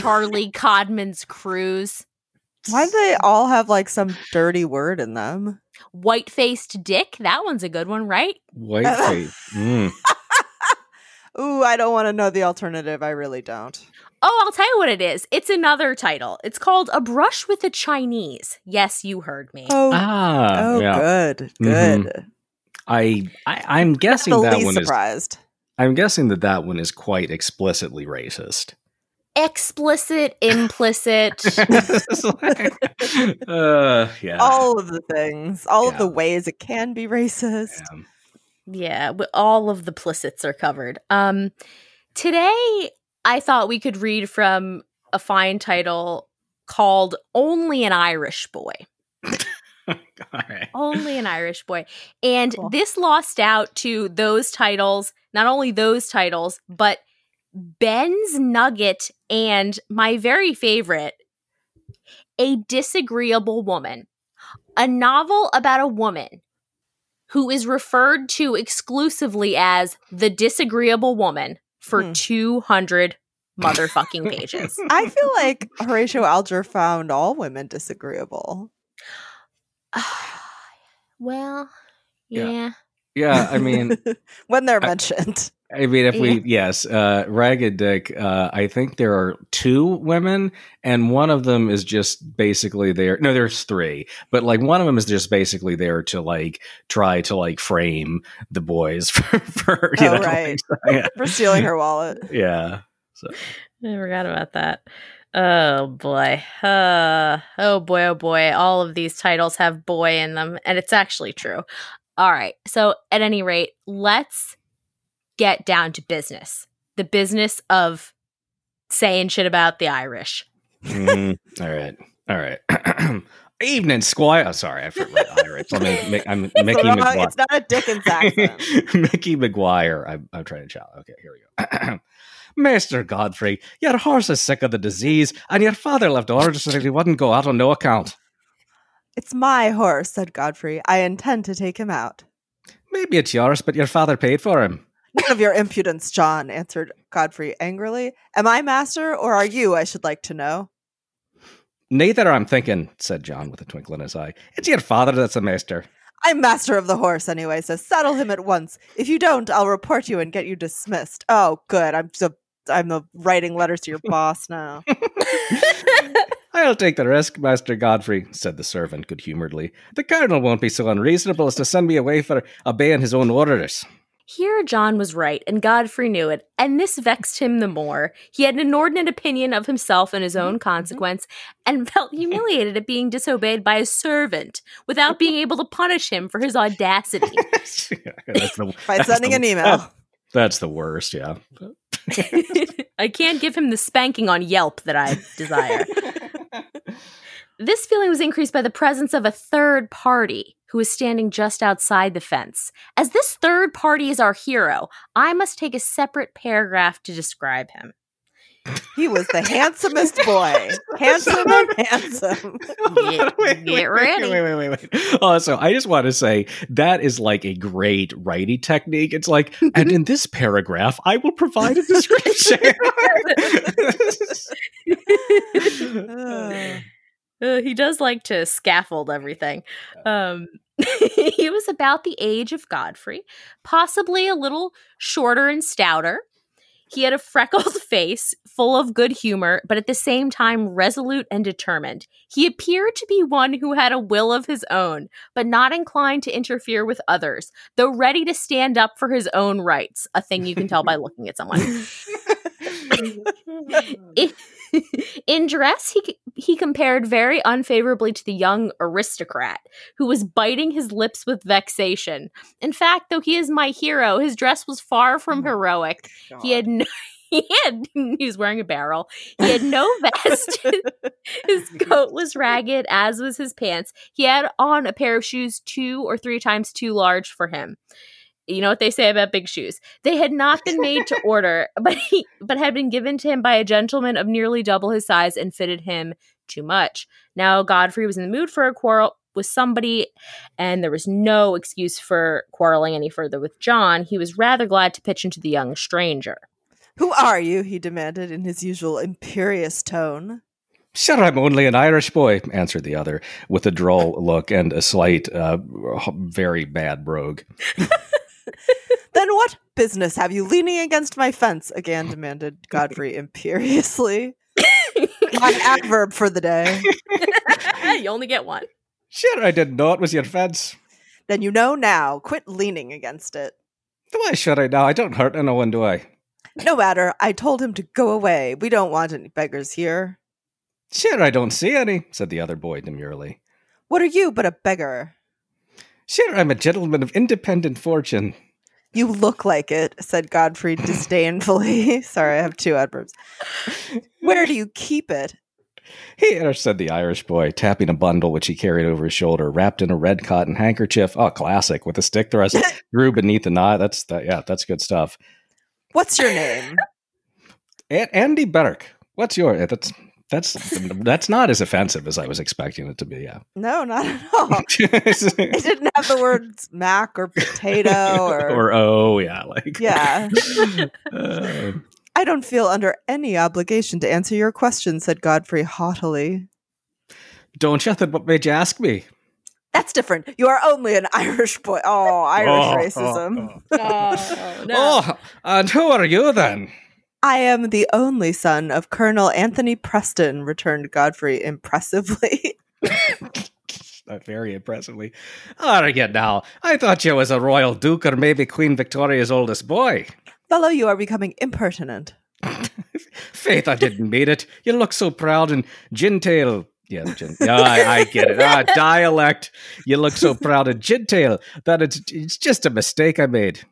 Charlie Codman's cruise. Why do they all have like some dirty word in them? White faced dick. That one's a good one, right? White face. Mm. Ooh, I don't want to know the alternative. I really don't. Oh, I'll tell you what it is. It's another title. It's called A Brush with the Chinese. Yes, you heard me. Oh, Ah, oh, yeah. good, good. Mhm. I, I I'm guessing the that least one is. surprised. I'm guessing that that one is quite explicitly racist. Explicit, implicit. Uh, yeah. All of the things, all of the ways it can be racist. yeah. Yeah, all of the plicits are covered. Um, today, I thought we could read from a fine title called "Only an Irish Boy." All right. Only an Irish Boy, and Cool. this lost out to those titles. Not only those titles, but Ben's Nugget and my very favorite, A Disagreeable Woman, a novel about a woman who is referred to exclusively as the disagreeable woman for Hmm. 200 motherfucking pages. I feel like Horatio Alger found all women disagreeable. well, Yeah. yeah. Yeah, I mean, when they're I- mentioned. I mean, if we yes, uh, Ragged Dick. Uh, I think there are two women, and one of them is just basically there. No, there's three, but like one of them is just basically there to like try to like frame the boys for, for you Oh, know, right. like, yeah, for stealing her wallet. yeah. So. I forgot about that. Oh boy. Uh, oh boy, oh boy. All of these titles have boy in them, and it's actually true. All right. So, at any rate, let's get down to business. The business of saying shit about the Irish. Mhm. All right, all right. Evening, Squire. Oh, sorry, I forgot Irish. Let me. Make, I'm It's, Mickey the wrong- McGuire. it's not a Dickens accent. Mickey McGuire. I'm, I'm trying to shout. Okay, here we go. Master Godfrey, your horse is sick of the disease, and your father left orders that he wouldn't go out on no account. It's my horse, said Godfrey. I intend to take him out. Maybe it's yours, but your father paid for him. None of your impudence, John, answered Godfrey angrily. Am I master, or are you, I should like to know? Neither, I'm thinking, said John with a twinkle in his eye. It's your father that's a master. I'm master of the horse anyway, so saddle him at once. If you don't, I'll report you and get you dismissed. Oh, good. I'm so I'm writing letters to your boss now. I'll take the risk, Master Godfrey, said the servant good humoredly. The Cardinal won't be so unreasonable as to send me away for obeying his own orders. Here, John was right, and Godfrey knew it, and this vexed him the more. He had an inordinate opinion of himself and his own mm-hmm. consequence, and felt humiliated at being disobeyed by a servant without being able to punish him for his audacity. that's the, By that's sending the- an email. That's the worst, yeah. I can't give him the spanking on Yelp that I desire. This feeling was increased by the presence of a third party who was standing just outside the fence. As this third party is our hero, I must take a separate paragraph to describe him. He was the handsomest boy. Handsome and handsome. Get- get ready. Wait, wait, wait, wait, wait. Oh, so I just want to say that is like a great writing technique. It's like, and in this paragraph, I will provide a description. Uh. Uh, he does like to scaffold everything. Um, he was about the age of Godfrey, possibly a little shorter and stouter. He had a freckled face, full of good humor, but at the same time resolute and determined. He appeared to be one who had a will of his own, but not inclined to interfere with others, though ready to stand up for his own rights, a thing you can tell by looking at someone. In dress, he he compared very unfavorably to the young aristocrat who was biting his lips with vexation. In fact, though he is my hero, his dress was far from oh heroic. He had no, he had he was wearing a barrel. He had no vest. his coat was ragged, as was his pants. He had on a pair of shoes two or three times too large for him. You know what they say about big shoes. They had not been made to order, but he but had been given to him by a gentleman of nearly double his size and fitted him too much. Now Godfrey was in the mood for a quarrel with somebody, and there was no excuse for quarreling any further with John. He was rather glad to pitch into the young stranger. Who are you? he demanded in his usual imperious tone. Sure, I'm only an Irish boy, answered the other, with a droll look and a slight, uh, very bad brogue. then what business have you leaning against my fence? again demanded Godfrey imperiously. my adverb for the day. you only get one. Sure, I didn't know it was your fence. Then you know now. Quit leaning against it. Why should I now? I don't hurt anyone, do I? No matter. I told him to go away. We don't want any beggars here. Sure, I don't see any, said the other boy demurely. What are you but a beggar? Sure, I'm a gentleman of independent fortune. You look like it, said Godfrey disdainfully. Sorry, I have two adverbs. Where do you keep it? Here, said the Irish boy, tapping a bundle which he carried over his shoulder, wrapped in a red cotton handkerchief. Oh, classic, with a stick thrust through beneath the knot. That's that. Yeah, that's good stuff. What's your name? A- Andy Burke. What's your? That's that's that's not as offensive as I was expecting it to be. Yeah. No, not at all. it didn't have the words mac or potato or or oh yeah, like yeah. Uh, I don't feel under any obligation to answer your question," said Godfrey haughtily. Don't you? Then what made you ask me? That's different. You are only an Irish boy. Oh, Irish oh, racism. Oh, oh. no. oh, and who are you then? I am the only son of Colonel Anthony Preston, returned Godfrey impressively. Not very impressively. Right, now. I thought you was a royal duke or maybe Queen Victoria's oldest boy. Fellow, you are becoming impertinent. Faith, I didn't mean it. You look so proud and genteel. Yeah, gin- yeah I, I, get it. Ah, dialect. You look so proud and genteel that it's, it's just a mistake I made.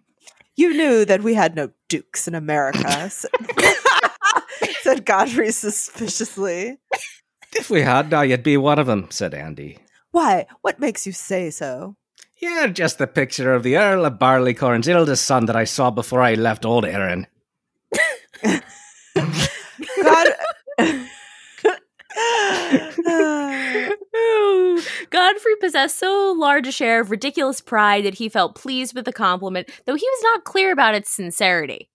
You knew that we had no dukes in America, said Godfrey suspiciously. If we had, now you'd be one of them, said Andy. Why? What makes you say so? You're just the picture of the Earl of Barleycorn's eldest son that I saw before I left Old Erin. God. Godfrey possessed so large a share of ridiculous pride that he felt pleased with the compliment, though he was not clear about its sincerity.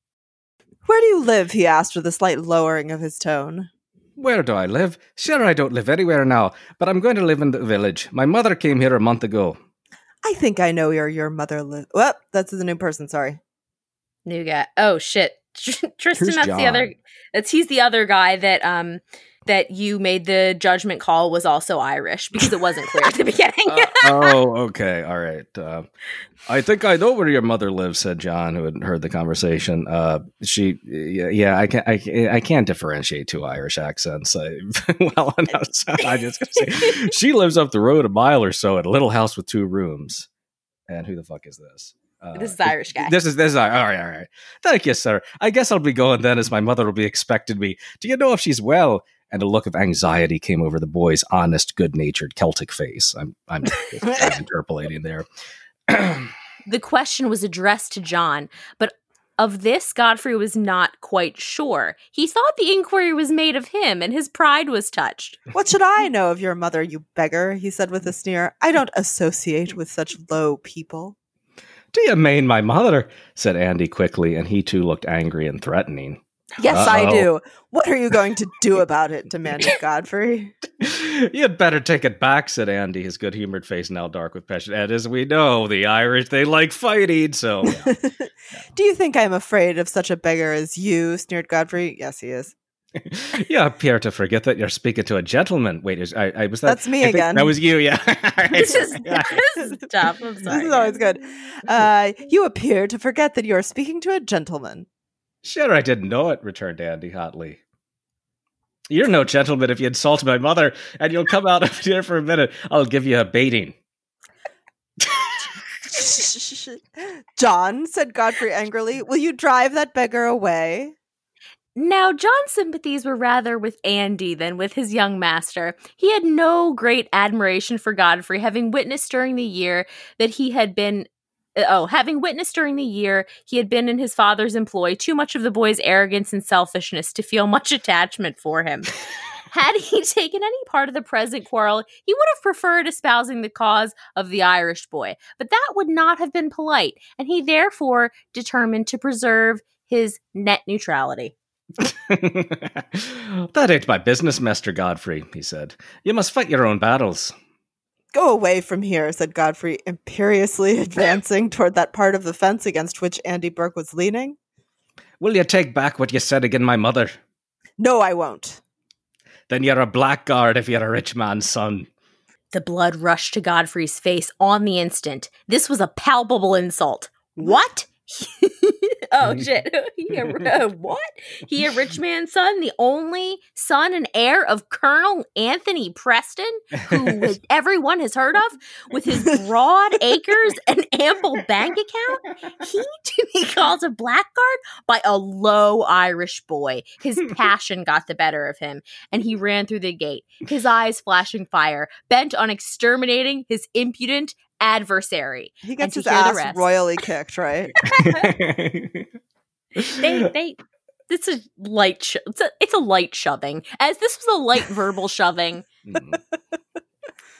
Where do you live? he asked with a slight lowering of his tone. Where do I live? Sure, I don't live anywhere now, but I'm going to live in the village. My mother came here a month ago. I think I know where your mother lives. Well, that's the new person. Sorry. New guy. Oh shit, Tristan. Who's that's John? the other. That's he's the other guy that um that you made the judgment call was also Irish because it wasn't clear at the beginning. uh, oh, okay, all right. Uh, I think I know where your mother lives," said John, who had heard the conversation. Uh, she, yeah, yeah, I can't, I, I can't differentiate two Irish accents uh, well enough. So I just gonna say she lives up the road a mile or so at a little house with two rooms. And who the fuck is this? Uh, this is Irish guy. This is this is all right, all right. Thank you, sir. I guess I'll be going then, as my mother will be expecting me. Do you know if she's well? And a look of anxiety came over the boy's honest, good-natured Celtic face. I'm I'm, I'm interpolating there. the question was addressed to John, but of this Godfrey was not quite sure. He thought the inquiry was made of him, and his pride was touched. What should I know of your mother, you beggar? he said with a sneer. I don't associate with such low people. Do you mean my mother? said Andy quickly, and he too looked angry and threatening. Yes, Uh-oh. I do. What are you going to do about it? demanded Godfrey. You'd better take it back, said Andy, his good humored face now dark with passion. And as we know, the Irish, they like fighting, so. Yeah. do you think I'm afraid of such a beggar as you? sneered Godfrey. Yes, he is. you appear to forget that you're speaking to a gentleman. Wait, I, I was that. That's me again. That was you, yeah. this is this is tough. I'm sorry. This is always good. Uh, you appear to forget that you're speaking to a gentleman. Sure, I didn't know it, returned Andy hotly. You're no gentleman if you insult my mother, and you'll come out of here for a minute. I'll give you a baiting. John, said Godfrey angrily, will you drive that beggar away? Now, John's sympathies were rather with Andy than with his young master. He had no great admiration for Godfrey, having witnessed during the year that he had been Uh, oh, having witnessed during the year he had been in his father's employ too much of the boy's arrogance and selfishness to feel much attachment for him. Had he taken any part of the present quarrel, he would have preferred espousing the cause of the Irish boy, but that would not have been polite, and he therefore determined to preserve his net neutrality. that ain't my business, Master Godfrey, he said. You must fight your own battles. Go away from here, said Godfrey, imperiously advancing toward that part of the fence against which Andy Burke was leaning. Will you take back what you said again, my mother? No, I won't. Then you're a blackguard if you're a rich man's son. The blood rushed to Godfrey's face on the instant. This was a palpable insult. What? oh shit! he a, uh, what? He a rich man's son, the only son and heir of Colonel Anthony Preston, who everyone has heard of, with his broad acres and ample bank account. He to be called a blackguard by a low Irish boy. His passion got the better of him, and he ran through the gate, his eyes flashing fire, bent on exterminating his impudent adversary. He gets his ass royally kicked, right? they they it's a light sho- it's, a, it's a light shoving as this was a light verbal shoving Mm.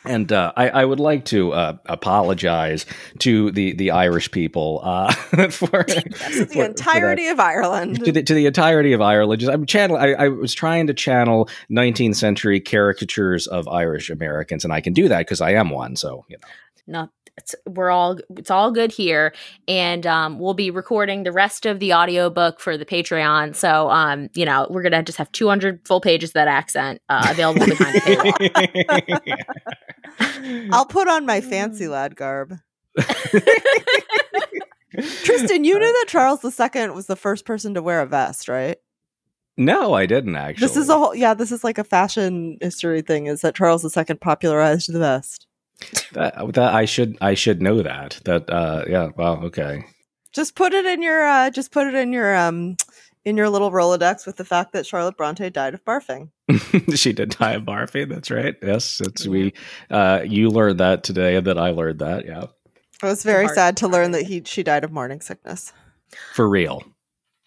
And uh, I, I, would like to uh, apologize to the, the Irish people uh, for, the for, entirety for of Ireland. To the, to the, entirety of Ireland. Just, I'm channel. I, I, was trying to channel 19th century caricatures of Irish Americans, and I can do that because I am one. So you know not it's we're all it's all good here. And um, we'll be recording the rest of the audiobook for the patreon. So um, you know we're gonna just have 200 full pages of that accent uh, available behind the paywall. I'll put on my fancy lad garb. Tristan you knew that charles ii was the first person to wear a vest right? No, I didn't actually. This is a whole yeah, this is like a fashion history thing is that Charles II popularized the vest that, that I should I should know that. That uh yeah, well, okay. Just put it in your uh just put it in your um in your little Rolodex with the fact that Charlotte Bronte died of barfing. she did die of barfing, that's right. Yes, it's we uh you learned that today and then I learned that, yeah. I was very sad to learn that he she died of morning sickness. For real.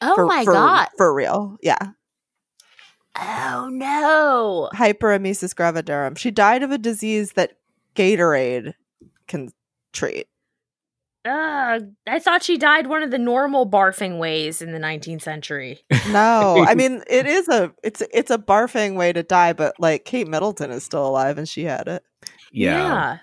Oh for, my for, god. For real. Yeah. Oh no. Hyperemesis gravidarum. She died of a disease that Gatorade can treat. Uh, I thought she died one of the normal barfing ways in the 19th century. No, I mean it is a it's it's a barfing way to die, but like Kate Middleton is still alive and she had it. Yeah. yeah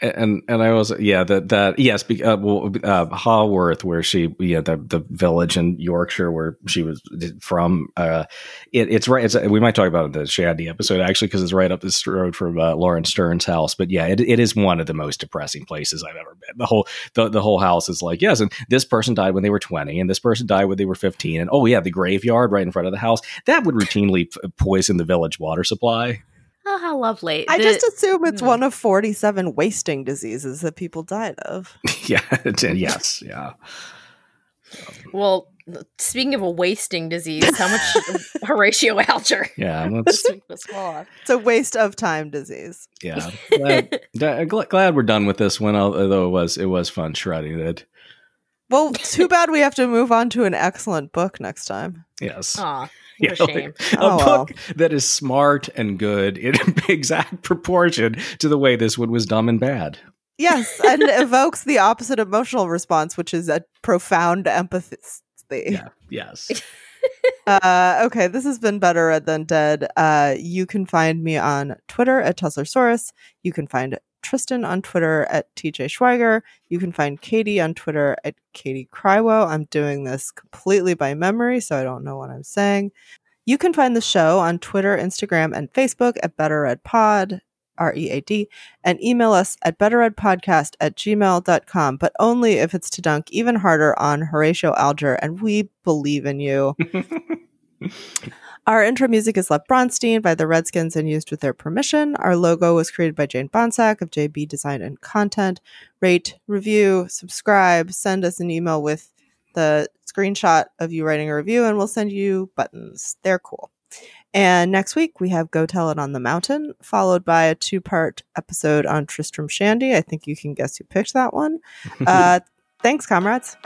and and I was yeah that that yes uh, well uh, Haworth where she yeah the the village in Yorkshire where she was from uh it, it's right it's we might talk about the Shandy episode actually because it's right up this road from uh, Laurence Sterne's house but yeah it, it is one of the most depressing places I've ever been. The whole the, the whole house is like yes and this person died when they were 20 and this person died when they were 15 and oh yeah the graveyard right in front of the house that would routinely poison the village water supply Oh, how lovely. I the, just assume it's mm. one of 47 wasting diseases that people died of. yeah, yes, yeah. Well, speaking of a wasting disease, how much Horatio Alger? Yeah, it's a waste of time disease. Yeah, glad, glad, we're done with this one. Although it was it was fun shredding it. Well, too bad we have to move on to an excellent book next time. Yes. Aw. Yeah, a shame. a oh, book well. that is smart and good in exact proportion to the way this one was dumb and bad. Yes, and evokes the opposite emotional response, which is a profound empathy. Yeah. Yes. uh, okay, this has been Better Read Than Dead. Uh, you can find me on Twitter at Tusslersaurus. You can find Tristan on Twitter at TJ Schweiger. You can find Katie on Twitter at Katie Crywo. I'm doing this completely by memory, so I don't know what I'm saying. You can find the show on Twitter, Instagram, and Facebook at Better Read Pod, R E A D, and email us at betterreadpodcast at gmail.com, but only if it's to dunk even harder on Horatio Alger, and we believe in you. Our intro music is Lev Bronstein by the Redskins and used with their permission. Our logo was created by Jane Bonsack of JB Design and Content. Rate, review, subscribe, send us an email with the screenshot of you writing a review, and we'll send you buttons. They're cool. And next week we have Go Tell It on the Mountain, followed by a two part episode on Tristram Shandy. I think you can guess who picked that one. Uh, thanks, comrades.